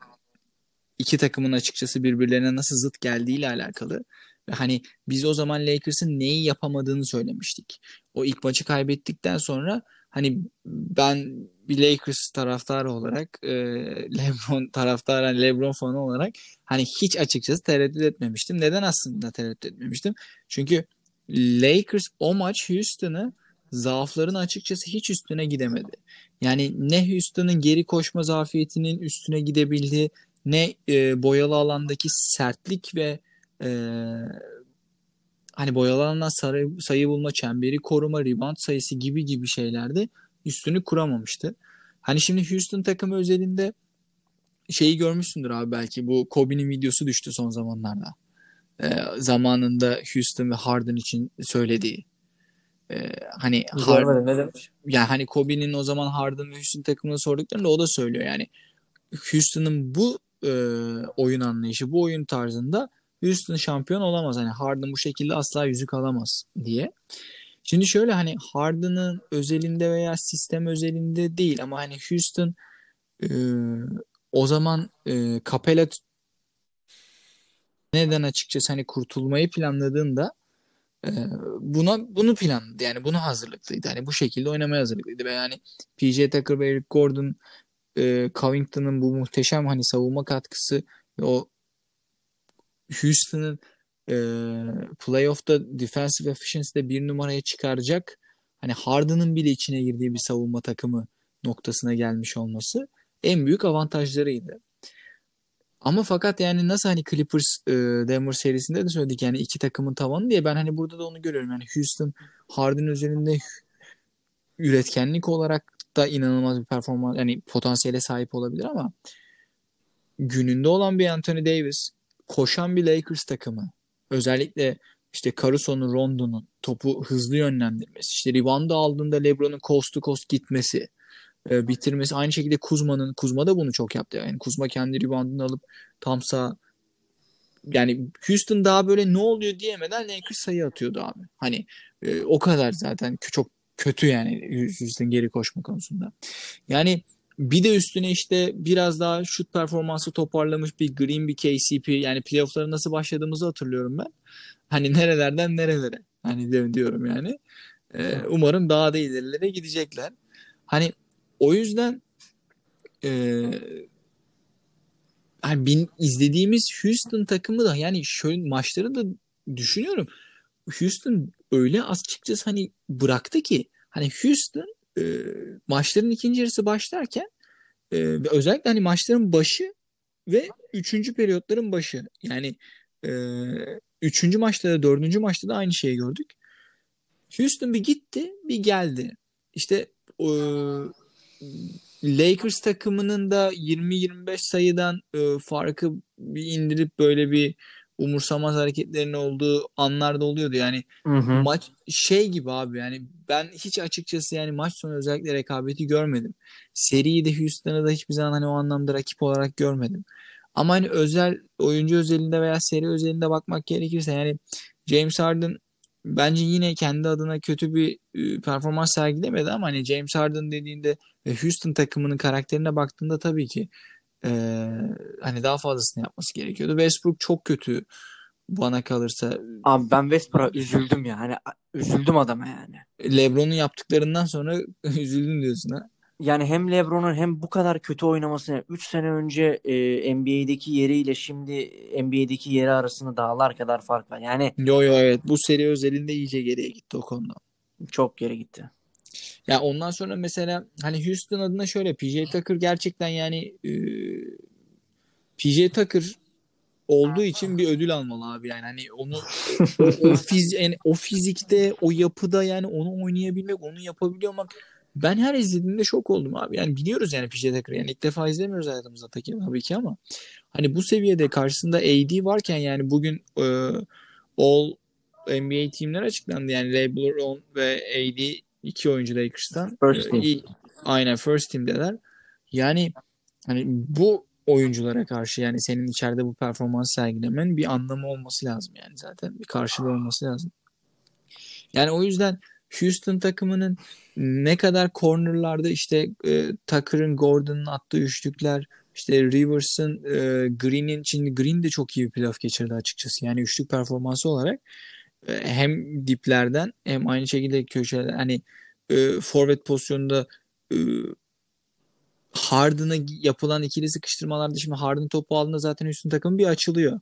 iki takımın açıkçası birbirlerine nasıl zıt geldiğiyle alakalı. Hani biz o zaman Lakers'ın neyi yapamadığını söylemiştik. O ilk maçı kaybettikten sonra hani ben bir Lakers taraftarı olarak e, LeBron taraftarı hani LeBron fanı olarak hani hiç açıkçası tereddüt etmemiştim. Neden aslında tereddüt etmemiştim? Çünkü Lakers o maç Houston'ı zaafların açıkçası hiç üstüne gidemedi. Yani ne Houston'ın geri koşma zafiyetinin üstüne gidebildi ne e, boyalı alandaki sertlik ve e, hani boyalı alandan sayı, sayı bulma, çemberi koruma, rebound sayısı gibi gibi şeylerde üstünü kuramamıştı. Hani şimdi Houston takımı özelinde şeyi görmüşsündür abi belki bu Kobe'nin videosu düştü son zamanlarda. Ee, zamanında Houston ve Harden için söylediği. Ee, hani Harden, ne demiş? Yani hani Kobe'nin o zaman Harden ve Houston takımını sorduklarında o da söylüyor yani Houston'ın bu e, oyun anlayışı, bu oyun tarzında Houston şampiyon olamaz. Hani Harden bu şekilde asla yüzük alamaz diye. Şimdi şöyle hani Harden'ın özelinde veya sistem özelinde değil ama hani Houston e, o zaman e, Capella neden açıkçası hani kurtulmayı planladığında e, buna bunu planladı. Yani bunu hazırlıklıydı. Hani bu şekilde oynamaya hazırlıklıydı. Ve yani PJ Tucker ve Eric Gordon e, Covington'ın bu muhteşem hani savunma katkısı o Houston'ın e, playoff'ta defensive efficiency'de bir numaraya çıkaracak hani Harden'ın bile içine girdiği bir savunma takımı noktasına gelmiş olması en büyük avantajlarıydı. Ama fakat yani nasıl hani Clippers e, Denver serisinde de söyledik yani iki takımın tavanı diye ben hani burada da onu görüyorum. Yani Houston Harden üzerinde üretkenlik olarak da inanılmaz bir performans yani potansiyele sahip olabilir ama gününde olan bir Anthony Davis, koşan bir Lakers takımı, özellikle işte Caruso'nun, Rondo'nun topu hızlı yönlendirmesi, işte rebound aldığında LeBron'un coast to coast gitmesi, e, bitirmesi. Aynı şekilde Kuzma'nın, Kuzma da bunu çok yaptı. Yani Kuzma kendi reboundunu alıp tam sağ yani Houston daha böyle ne oluyor diyemeden Lakers sayı atıyordu abi. Hani e, o kadar zaten çok kötü yani Houston geri koşma konusunda. Yani bir de üstüne işte biraz daha şut performansı toparlamış bir Green bir KCP yani playoff'lara nasıl başladığımızı hatırlıyorum ben. Hani nerelerden nerelere hani diyorum yani. Ee, umarım daha da ilerilere gidecekler. Hani o yüzden e, hani bin, izlediğimiz Houston takımı da yani şöyle maçları da düşünüyorum. Houston öyle açıkçası hani bıraktı ki hani Houston e, maçların ikinci yarısı başlarken e, özellikle hani maçların başı ve üçüncü periyotların başı yani e, üçüncü maçta da dördüncü maçta da aynı şeyi gördük. Houston bir gitti bir geldi. İşte e, Lakers takımının da 20-25 sayıdan e, farkı bir indirip böyle bir umursamaz hareketlerin olduğu anlarda oluyordu. Yani hı hı. maç şey gibi abi yani ben hiç açıkçası yani maç sonu özellikle rekabeti görmedim. Seriyi de Houston'ı da hiçbir zaman hani o anlamda rakip olarak görmedim. Ama hani özel oyuncu özelinde veya seri özelinde bakmak gerekirse yani James Harden bence yine kendi adına kötü bir e, performans sergilemedi ama hani James Harden dediğinde Houston takımının karakterine baktığında tabii ki e, hani daha fazlasını yapması gerekiyordu. Westbrook çok kötü bana kalırsa. Abi ben Westbrook'a üzüldüm ya. Hani üzüldüm adama yani. LeBron'un yaptıklarından sonra üzüldüm diyorsun ha. Yani hem LeBron'un hem bu kadar kötü oynaması 3 sene önce e, NBA'deki yeriyle şimdi NBA'deki yeri arasında dağlar kadar fark var. Yani Yo yo evet bu seri özelinde iyice geriye gitti o konuda. Çok geri gitti. Ya ondan sonra mesela hani Houston adına şöyle PJ Tucker gerçekten yani e, PJ Tucker olduğu için bir ödül almalı abi yani hani onu o, o, fiz, yani o fizikte o yapıda yani onu oynayabilmek onu yapabiliyor olmak ben her izlediğimde şok oldum abi. Yani biliyoruz yani PJ Tucker. Yani ilk defa izlemiyoruz hayatımızda tabii ki ama hani bu seviyede karşısında AD varken yani bugün e, All NBA teamler açıklandı. Yani LeBron ve AD iki oyuncu Lakers'tan. First team. E, aynen first team'deler. Yani hani bu oyunculara karşı yani senin içeride bu performans sergilemen bir anlamı olması lazım yani zaten bir karşılığı olması lazım. Yani o yüzden Houston takımının ne kadar cornerlarda işte e, Tucker'ın Gordon'un attığı üçlükler işte Rivers'ın e, Green'in şimdi Green de çok iyi bir playoff geçirdi açıkçası. Yani üçlük performansı olarak hem diplerden hem aynı şekilde köşeler hani e, forvet pozisyonunda e, Harden'a yapılan ikili sıkıştırmalarda şimdi Harden topu aldığında zaten Houston takımı bir açılıyor.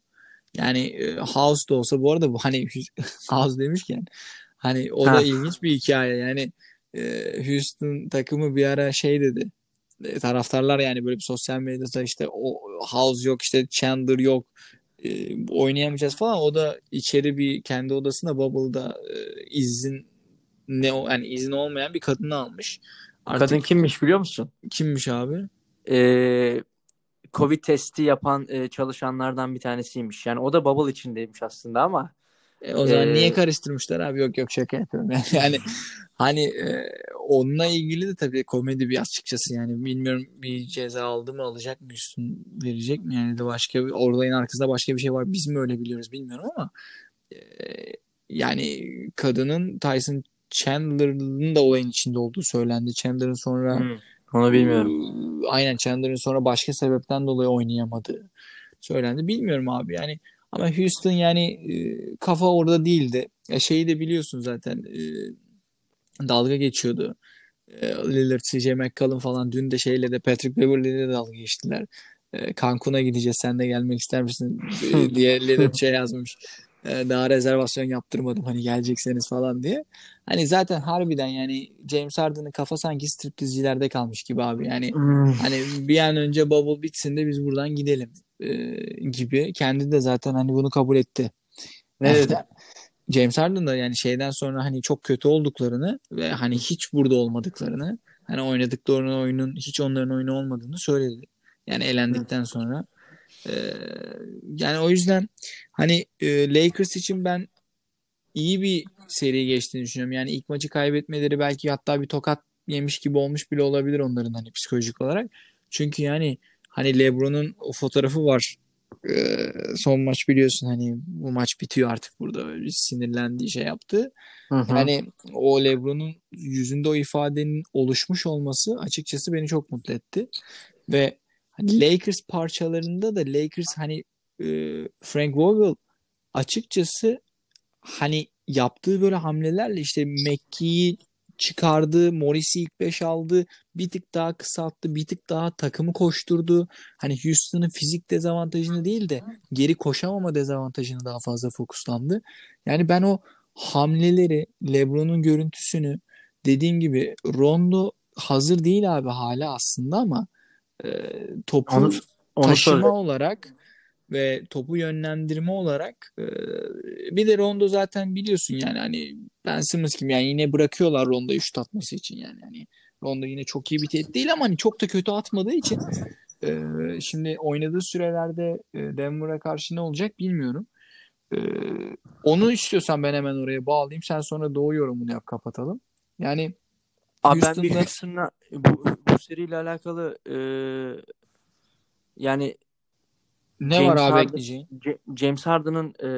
Yani e, House da olsa bu arada bu hani House demişken hani o ha. da ilginç bir hikaye. Yani e, Houston takımı bir ara şey dedi. E, taraftarlar yani böyle bir sosyal medyada işte o House yok işte Chandler yok e, oynayamayacağız falan. O da içeri bir kendi odasında Bubble'da e, izin ne yani izin olmayan bir kadını almış. Artık, Kadın kimmiş biliyor musun? Kimmiş abi? Ee, Covid testi yapan e, çalışanlardan bir tanesiymiş. Yani o da bubble içindeymiş aslında ama. E, o zaman e, niye karıştırmışlar abi? Yok yok şaka yapıyorum. Yani, yani hani e, onunla ilgili de tabii komedi bir açıkçası yani bilmiyorum bir ceza aldı mı alacak mı üstün verecek mi yani de başka bir oradayın arkasında başka bir şey var biz mi öyle biliyoruz bilmiyorum ama e, yani kadının Tyson Chandler'ın da olayın içinde olduğu söylendi. Chandler'ın sonra hmm, onu bilmiyorum. E, aynen Chandler'ın sonra başka sebepten dolayı oynayamadığı söylendi. Bilmiyorum abi yani ama Houston yani e, kafa orada değildi. Ya şeyi de biliyorsun zaten e, dalga geçiyordu. E, Lillard, CJ McCollum falan dün de şeyle de Patrick Beverley'le de dalga geçtiler. E, Cancun'a gideceğiz sen de gelmek ister misin diye Lillard şey yazmış. E, daha rezervasyon yaptırmadım hani gelecekseniz falan diye. Hani zaten harbiden yani James Harden'ın kafa sanki striptizcilerde kalmış gibi abi. Yani hmm. hani bir an önce bubble bitsin de biz buradan gidelim e, gibi. Kendi de zaten hani bunu kabul etti. Evet. James Harden da yani şeyden sonra hani çok kötü olduklarını ve hani hiç burada olmadıklarını hani oynadıkları oyunun hiç onların oyunu olmadığını söyledi. Yani elendikten sonra. Ee, yani o yüzden hani e, Lakers için ben iyi bir seri geçtiğini düşünüyorum. Yani ilk maçı kaybetmeleri belki hatta bir tokat yemiş gibi olmuş bile olabilir onların hani psikolojik olarak. Çünkü yani hani LeBron'un o fotoğrafı var son maç biliyorsun hani bu maç bitiyor artık burada sinirlendiği şey yaptı. Hı hı. Yani o LeBron'un yüzünde o ifadenin oluşmuş olması açıkçası beni çok mutlu etti. Ve hani Lakers parçalarında da Lakers hani e, Frank Vogel açıkçası hani yaptığı böyle hamlelerle işte McKee'yi çıkardı. Morris'i ilk 5 aldı. Bir tık daha kısalttı. Bir tık daha takımı koşturdu. Hani Houston'ın fizik dezavantajını değil de geri koşamama dezavantajını daha fazla fokuslandı. Yani ben o hamleleri, LeBron'un görüntüsünü dediğim gibi Rondo hazır değil abi hala aslında ama e, topu onu, onu taşıma söyle. olarak ve topu yönlendirme olarak e, bir de Rondo zaten biliyorsun yani hani Ben Simmons gibi yani yine bırakıyorlar Rondo'yu şut atması için yani hani Rondo yine çok iyi bir tehdit değil ama hani çok da kötü atmadığı için e, şimdi oynadığı sürelerde e, Denver'a karşı ne olacak bilmiyorum. E, onu istiyorsan ben hemen oraya bağlayayım. Sen sonra doğu yorumunu yap kapatalım. Yani Abi ben bir Houston'la bu, bu seriyle alakalı e, yani ne James var abi Harden, ekleyeceğin? James Harden'ın e,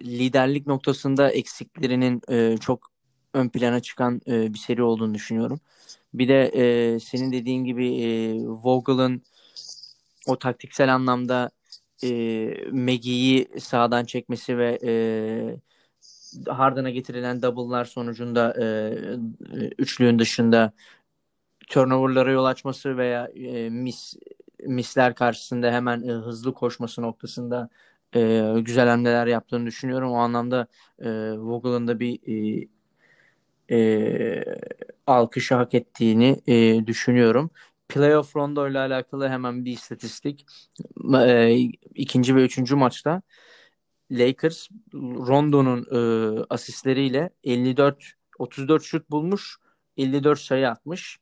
liderlik noktasında eksiklerinin e, çok ön plana çıkan e, bir seri olduğunu düşünüyorum. Bir de e, senin dediğin gibi e, Vogel'ın o taktiksel anlamda e, Maggie'yi sağdan çekmesi ve e, Harden'a getirilen double'lar sonucunda e, üçlüğün dışında turnover'lara yol açması veya e, mis misler karşısında hemen e, hızlı koşması noktasında e, güzel hamleler yaptığını düşünüyorum. O anlamda e, Vogel'ın da bir e, e, alkışı hak ettiğini e, düşünüyorum. Playoff Rondo ile alakalı hemen bir istatistik. E, ikinci ve üçüncü maçta Lakers Rondo'nun e, asistleriyle 54 34 şut bulmuş, 54 sayı atmış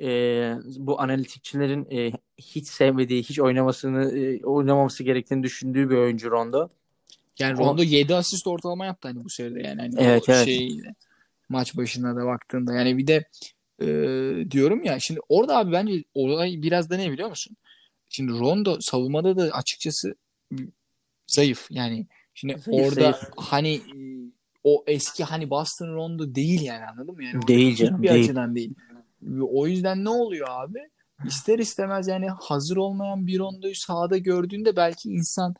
e, bu analitikçilerin e, hiç sevmediği, hiç oynamasını e, oynamaması gerektiğini düşündüğü bir oyuncu Rondo. Yani Rondo o... 7 asist ortalama yaptı hani bu seride yani. Hani evet, evet. Şeyle, maç başına da baktığında. Yani bir de e, diyorum ya şimdi orada abi bence olay biraz da ne biliyor musun? Şimdi Rondo savunmada da açıkçası zayıf. Yani şimdi zayıf, orada zayıf. hani o eski hani Boston Rondo değil yani anladın mı? Yani değil canım. Bir değil. açıdan değil. O yüzden ne oluyor abi? İster istemez yani hazır olmayan bir rondoyu sahada gördüğünde belki insan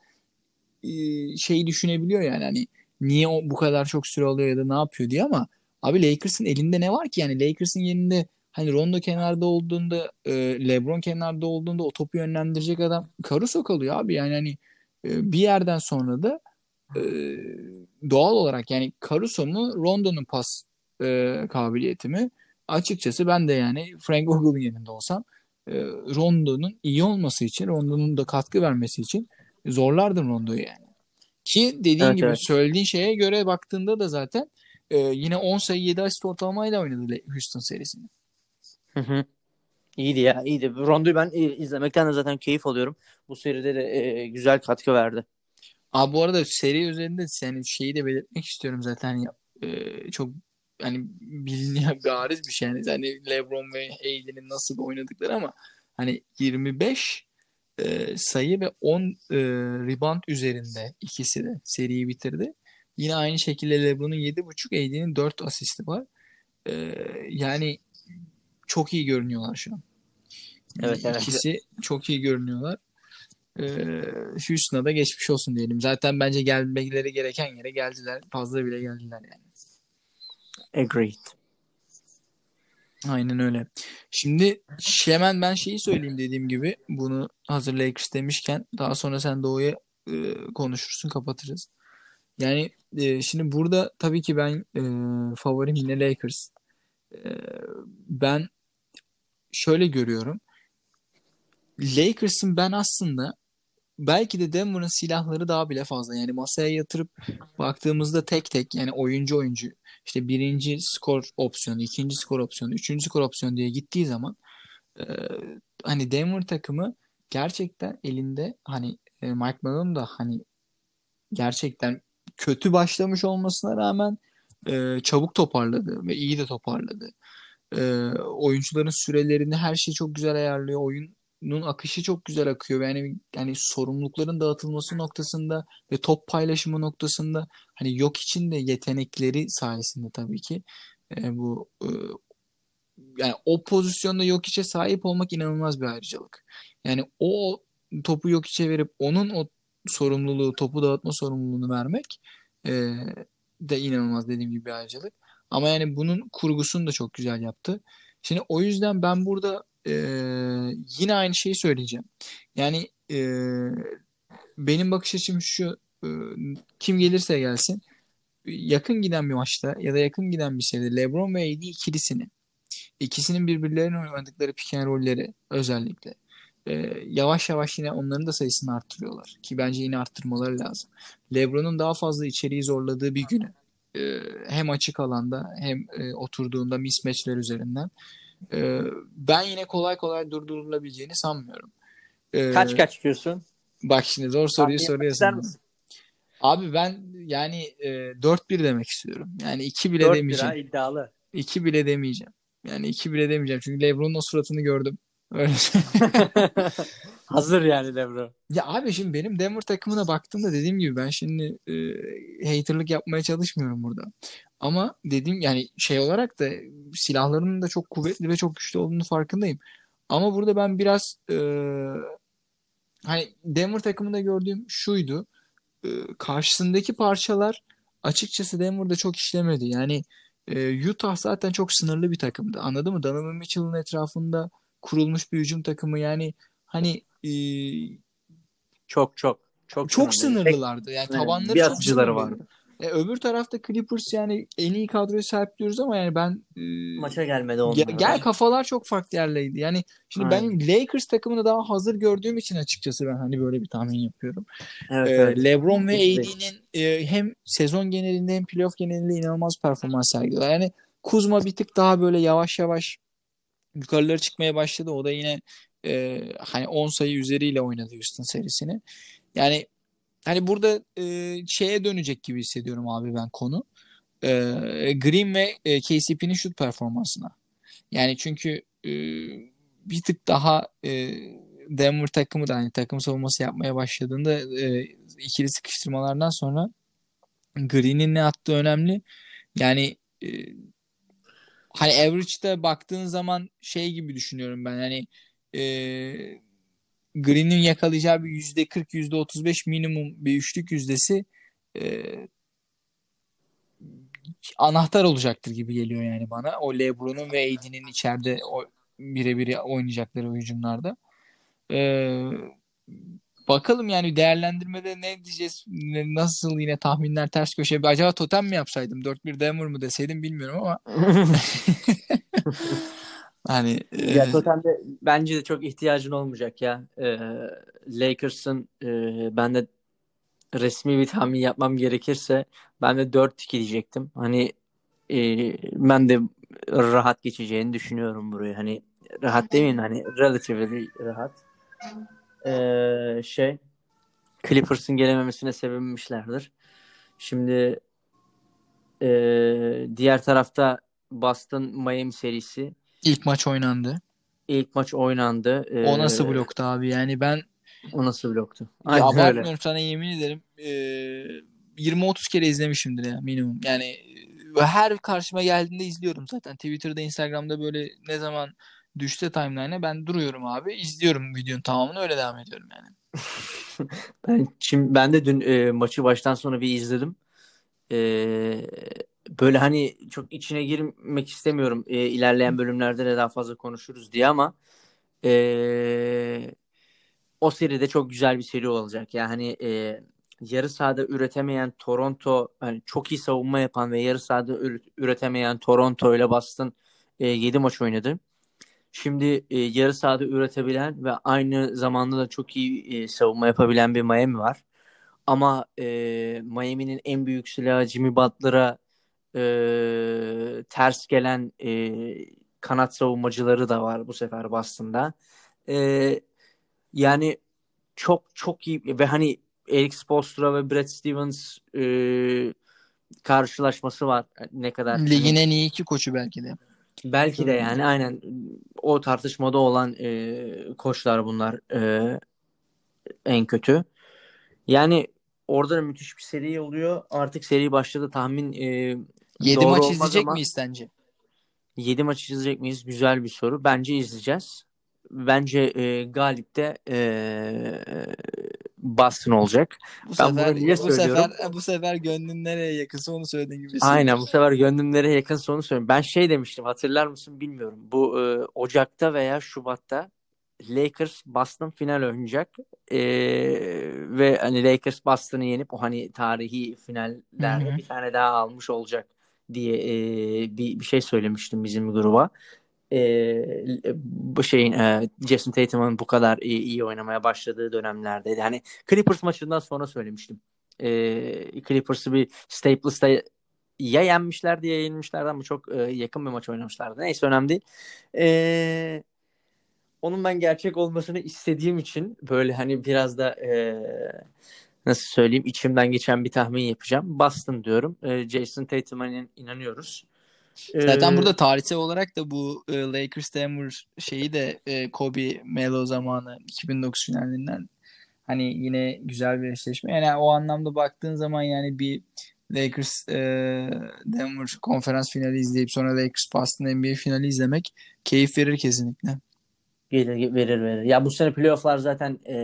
şey düşünebiliyor yani hani niye o bu kadar çok süre alıyor ya da ne yapıyor diye ama abi Lakers'ın elinde ne var ki? Yani Lakers'ın yerinde hani Rondo kenarda olduğunda e, LeBron kenarda olduğunda o topu yönlendirecek adam Caruso kalıyor abi. Yani hani e, bir yerden sonra da doğal olarak yani Caruso mu Rondo'nun pas kabiliyeti mi açıkçası ben de yani Frank Vogel'in yerinde olsam e, Rondo'nun iyi olması için, Rondo'nun da katkı vermesi için zorlardım Rondo'yu yani. Ki dediğin evet, gibi evet. söylediğin şeye göre baktığında da zaten e, yine 10 sayı 7 asist ortalamayla oynadı Houston serisini. Hı hı. İyiydi ya iyiydi. Rondo'yu ben izlemekten de zaten keyif alıyorum. Bu seride de e, güzel katkı verdi. Abi bu arada seri üzerinde yani şeyi de belirtmek istiyorum zaten. E, çok hani bilinen bariz bir şey. Yani hani LeBron ve Aiden'in nasıl oynadıkları ama hani 25 e, sayı ve 10 e, rebound üzerinde ikisi de seriyi bitirdi. Yine aynı şekilde LeBron'un 7.5, Aiden'in 4 asisti var. E, yani çok iyi görünüyorlar şu an. Evet, evet. İkisi çok iyi görünüyorlar. Ee, Houston'a da geçmiş olsun diyelim. Zaten bence gelmeleri gereken yere geldiler. Fazla bile geldiler yani. Agreed. Aynen öyle. Şimdi hemen ben şeyi söyleyeyim dediğim gibi bunu hazır Lakers demişken daha sonra sen Doğu'ya e, konuşursun kapatırız. Yani e, şimdi burada tabii ki ben e, favorim yine Lakers. E, ben şöyle görüyorum. Lakers'ın ben aslında belki de Denver'ın silahları daha bile fazla. Yani masaya yatırıp baktığımızda tek tek yani oyuncu oyuncu işte birinci skor opsiyonu, ikinci skor opsiyonu, üçüncü skor opsiyonu diye gittiği zaman e, hani Denver takımı gerçekten elinde hani e, Mike Malone da hani gerçekten kötü başlamış olmasına rağmen e, çabuk toparladı ve iyi de toparladı. E, oyuncuların sürelerini her şeyi çok güzel ayarlıyor. Oyun oyunun akışı çok güzel akıyor. Yani yani sorumlulukların dağıtılması noktasında ve top paylaşımı noktasında hani yok için de yetenekleri sayesinde tabii ki e, bu e, yani o pozisyonda yok içe sahip olmak inanılmaz bir ayrıcalık. Yani o topu yok içe verip onun o sorumluluğu, topu dağıtma sorumluluğunu vermek e, de inanılmaz dediğim gibi bir ayrıcalık. Ama yani bunun kurgusunu da çok güzel yaptı. Şimdi o yüzden ben burada e, yine aynı şeyi söyleyeceğim. Yani e, benim bakış açım şu e, kim gelirse gelsin yakın giden bir maçta ya da yakın giden bir seride LeBron ve AD ikilisini ikisinin birbirlerine oynadıkları pick and roll'leri özellikle e, yavaş yavaş yine onların da sayısını arttırıyorlar. Ki bence yine arttırmaları lazım. LeBron'un daha fazla içeriği zorladığı bir günü e, hem açık alanda hem e, oturduğunda mismatchler üzerinden e, ben yine kolay kolay durdurulabileceğini sanmıyorum. E, kaç kaç diyorsun? Bak şimdi zor soruyu soruyorsun. Abi ben yani e, 4-1 demek istiyorum. Yani 2 bile 4 demeyeceğim. 4 iddialı. 2 bile demeyeceğim. Yani 2 bile demeyeceğim. Çünkü LeBron'un o suratını gördüm. Öyle Hazır yani Lebron. Ya abi şimdi benim Denver takımına baktığımda dediğim gibi ben şimdi e, haterlık yapmaya çalışmıyorum burada. Ama dediğim yani şey olarak da silahlarının da çok kuvvetli ve çok güçlü olduğunu farkındayım. Ama burada ben biraz e, hani Denver takımında gördüğüm şuydu. E, karşısındaki parçalar açıkçası Denver'da çok işlemedi. Yani e, Utah zaten çok sınırlı bir takımdı. Anladın mı? Donovan Mitchell'ın etrafında kurulmuş bir hücum takımı yani hani e, çok çok çok çok sınırlı. sınırlılardı. Yani tabanları bir çok sınırlı. vardı. E, öbür tarafta Clippers yani en iyi kadroyu sahip diyoruz ama yani ben e, maça gelmedi onlar. Gel, gel kafalar çok farklı yerleydi. Yani şimdi Aynen. ben Lakers takımını daha hazır gördüğüm için açıkçası ben hani böyle bir tahmin yapıyorum. Evet, ee, evet. LeBron ve AD'nin e, hem sezon genelinde hem playoff genelinde inanılmaz performans sergiliyorlar. Yani Kuzma bir tık daha böyle yavaş yavaş yukarıları çıkmaya başladı. O da yine e, hani 10 sayı üzeriyle oynadı Houston serisini. Yani hani burada e, şeye dönecek gibi hissediyorum abi ben konu. E, Green ve e, KCP'nin şut performansına. Yani çünkü e, bir tık daha e, Denver takımı da hani takım savunması yapmaya başladığında e, ikili sıkıştırmalardan sonra Green'in ne attığı önemli. Yani e, hani average'da baktığın zaman şey gibi düşünüyorum ben hani e, Green'in yakalayacağı bir yüzde 40 yüzde 35 minimum bir üçlük yüzdesi e, anahtar olacaktır gibi geliyor yani bana. O LeBron'un ve AD'nin içeride o birebir oynayacakları hücumlarda. Ee, bakalım yani değerlendirmede ne diyeceğiz? Nasıl yine tahminler ters köşe. Acaba totem mi yapsaydım? 4-1 Denver mı deseydim bilmiyorum ama. hani ya e... totemde bence de çok ihtiyacın olmayacak ya. Ee, Lakers'ın e, ben de resmi bir tahmin yapmam gerekirse ben de 4-2 diyecektim. Hani e, ben de rahat geçeceğini düşünüyorum burayı. Hani rahat demeyin hani relatively rahat. Ee, şey Clippers'ın gelememesine sevinmişlerdir. Şimdi e, diğer tarafta Boston Miami serisi. İlk maç oynandı. İlk maç oynandı. Ee, o nasıl bloktu abi? Yani ben o nasıl bloktu? Aynen ya abartmıyorum sana yemin ederim. E, 20-30 kere izlemişimdir ya minimum. Yani her karşıma geldiğinde izliyorum zaten. Twitter'da, Instagram'da böyle ne zaman düşse timeline'e ben duruyorum abi. izliyorum videonun tamamını öyle devam ediyorum yani. ben şimdi ben de dün e, maçı baştan sona bir izledim. E, böyle hani çok içine girmek istemiyorum. E, ilerleyen bölümlerde de daha fazla konuşuruz diye ama e, o seride çok güzel bir seri olacak. Yani e, yarı sahada üretemeyen Toronto yani çok iyi savunma yapan ve yarı sahada üretemeyen Toronto ile Boston e, 7 maç oynadı. Şimdi e, yarı sahada üretebilen ve aynı zamanda da çok iyi e, savunma yapabilen bir Miami var. Ama e, Miami'nin en büyük silahı Jimmy Butler'a e, ters gelen e, kanat savunmacıları da var bu sefer Boston'da. E, yani çok çok iyi ve hani Eric Spoelstra ve Brad Stevens e, karşılaşması var. Ne kadar ligin en iyi iki koçu belki de. Belki de yani aynen o tartışmada olan e, koçlar bunlar e, en kötü. Yani orada da müthiş bir seri oluyor. Artık seri başladı tahmin e, 7 maç izleyecek ama... miyiz sence? 7 maç izleyecek miyiz? Güzel bir soru. Bence izleyeceğiz. Bence e, galip de e, Boston olacak. Bu ben sefer, bunu niye bu söylüyorum? Sefer, bu sefer gönlün nereye yakınsa onu söylediğin gibi. Aynen bu sefer gönlüm nereye yakınsa onu söylüyorum. Ben şey demiştim hatırlar mısın bilmiyorum. Bu e, Ocak'ta veya Şubat'ta Lakers Boston final oynayacak. Ee, ve hani Lakers Boston'ı yenip o hani tarihi finallerde Hı-hı. bir tane daha almış olacak diye e, bir, bir şey söylemiştim bizim gruba. E, bu şeyin e, Jason Tatum'un bu kadar iyi, iyi oynamaya başladığı dönemlerdeydi. Hani Clippers maçından sonra söylemiştim. E, Clippers'ı bir Staples'ta ya yenmişlerdi ya yenilmişlerdi ama çok e, yakın bir maç oynamışlardı. Neyse önemli değil. Eee onun ben gerçek olmasını istediğim için böyle hani biraz da e, nasıl söyleyeyim içimden geçen bir tahmin yapacağım. Boston diyorum. E, Jason Tatum'a inanıyoruz. Zaten ee, burada tarihsel olarak da bu e, Lakers Denver şeyi de e, Kobe Melo zamanı 2009 finalinden hani yine güzel bir eşleşme. Yani o anlamda baktığın zaman yani bir Lakers e, Denver konferans finali izleyip sonra Lakers Boston NBA finali izlemek keyif verir kesinlikle. Gelir, verir verir. Ya bu sene playofflar zaten e,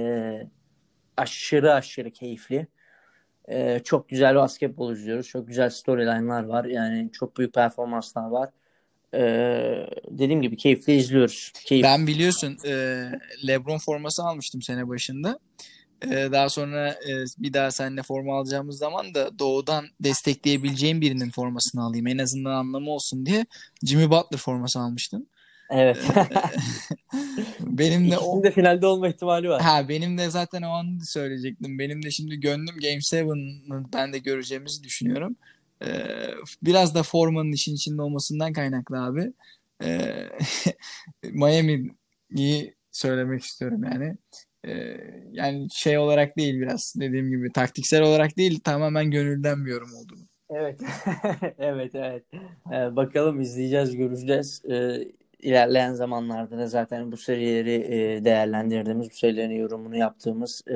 aşırı aşırı keyifli. E, çok güzel basketbol izliyoruz. Çok güzel storyline'lar var. Yani çok büyük performanslar var. E, dediğim gibi keyifli izliyoruz. Keyif. Ben biliyorsun e, LeBron forması almıştım sene başında. E, daha sonra e, bir daha seninle forma alacağımız zaman da doğudan destekleyebileceğim birinin formasını alayım. En azından anlamı olsun diye Jimmy Butler forması almıştım. Evet. benim de o de finalde olma ihtimali var. Ha benim de zaten o an söyleyecektim. Benim de şimdi gönlüm Game 7'ı ben de göreceğimizi düşünüyorum. Ee, biraz da formanın işin içinde olmasından kaynaklı abi. Ee, Miami'yi söylemek istiyorum yani. Ee, yani şey olarak değil biraz dediğim gibi taktiksel olarak değil tamamen gönülden bir yorum oldu. Evet. evet evet. Ee, bakalım izleyeceğiz, göreceğiz. Ee, ilerleyen zamanlarda da zaten bu serileri e, değerlendirdiğimiz, bu serilerin yorumunu yaptığımız e,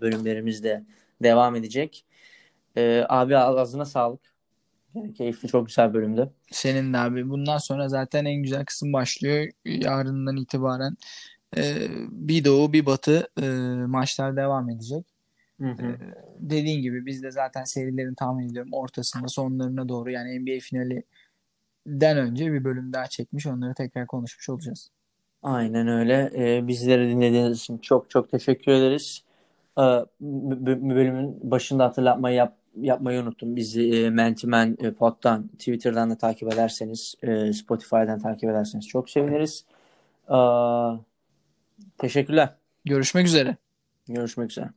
bölümlerimiz de devam edecek. E, abi ağzına sağlık. Yani keyifli, çok güzel bölümdü. Senin de abi. Bundan sonra zaten en güzel kısım başlıyor. Yarından itibaren bir doğu bir batı maçlar devam edecek. Hı hı. dediğin gibi biz de zaten serilerin tahmin ediyorum ortasında sonlarına doğru yani NBA finali den önce bir bölüm daha çekmiş. Onları tekrar konuşmuş olacağız. Aynen öyle. Ee, bizleri dinlediğiniz için çok çok teşekkür ederiz. Ee, bölümün başında hatırlatmayı yap, yapmayı unuttum. Bizi e, Mentimen e, Pod'dan, Twitter'dan da takip ederseniz, e, Spotify'dan takip ederseniz çok seviniriz. Ee, teşekkürler. Görüşmek üzere. Görüşmek üzere.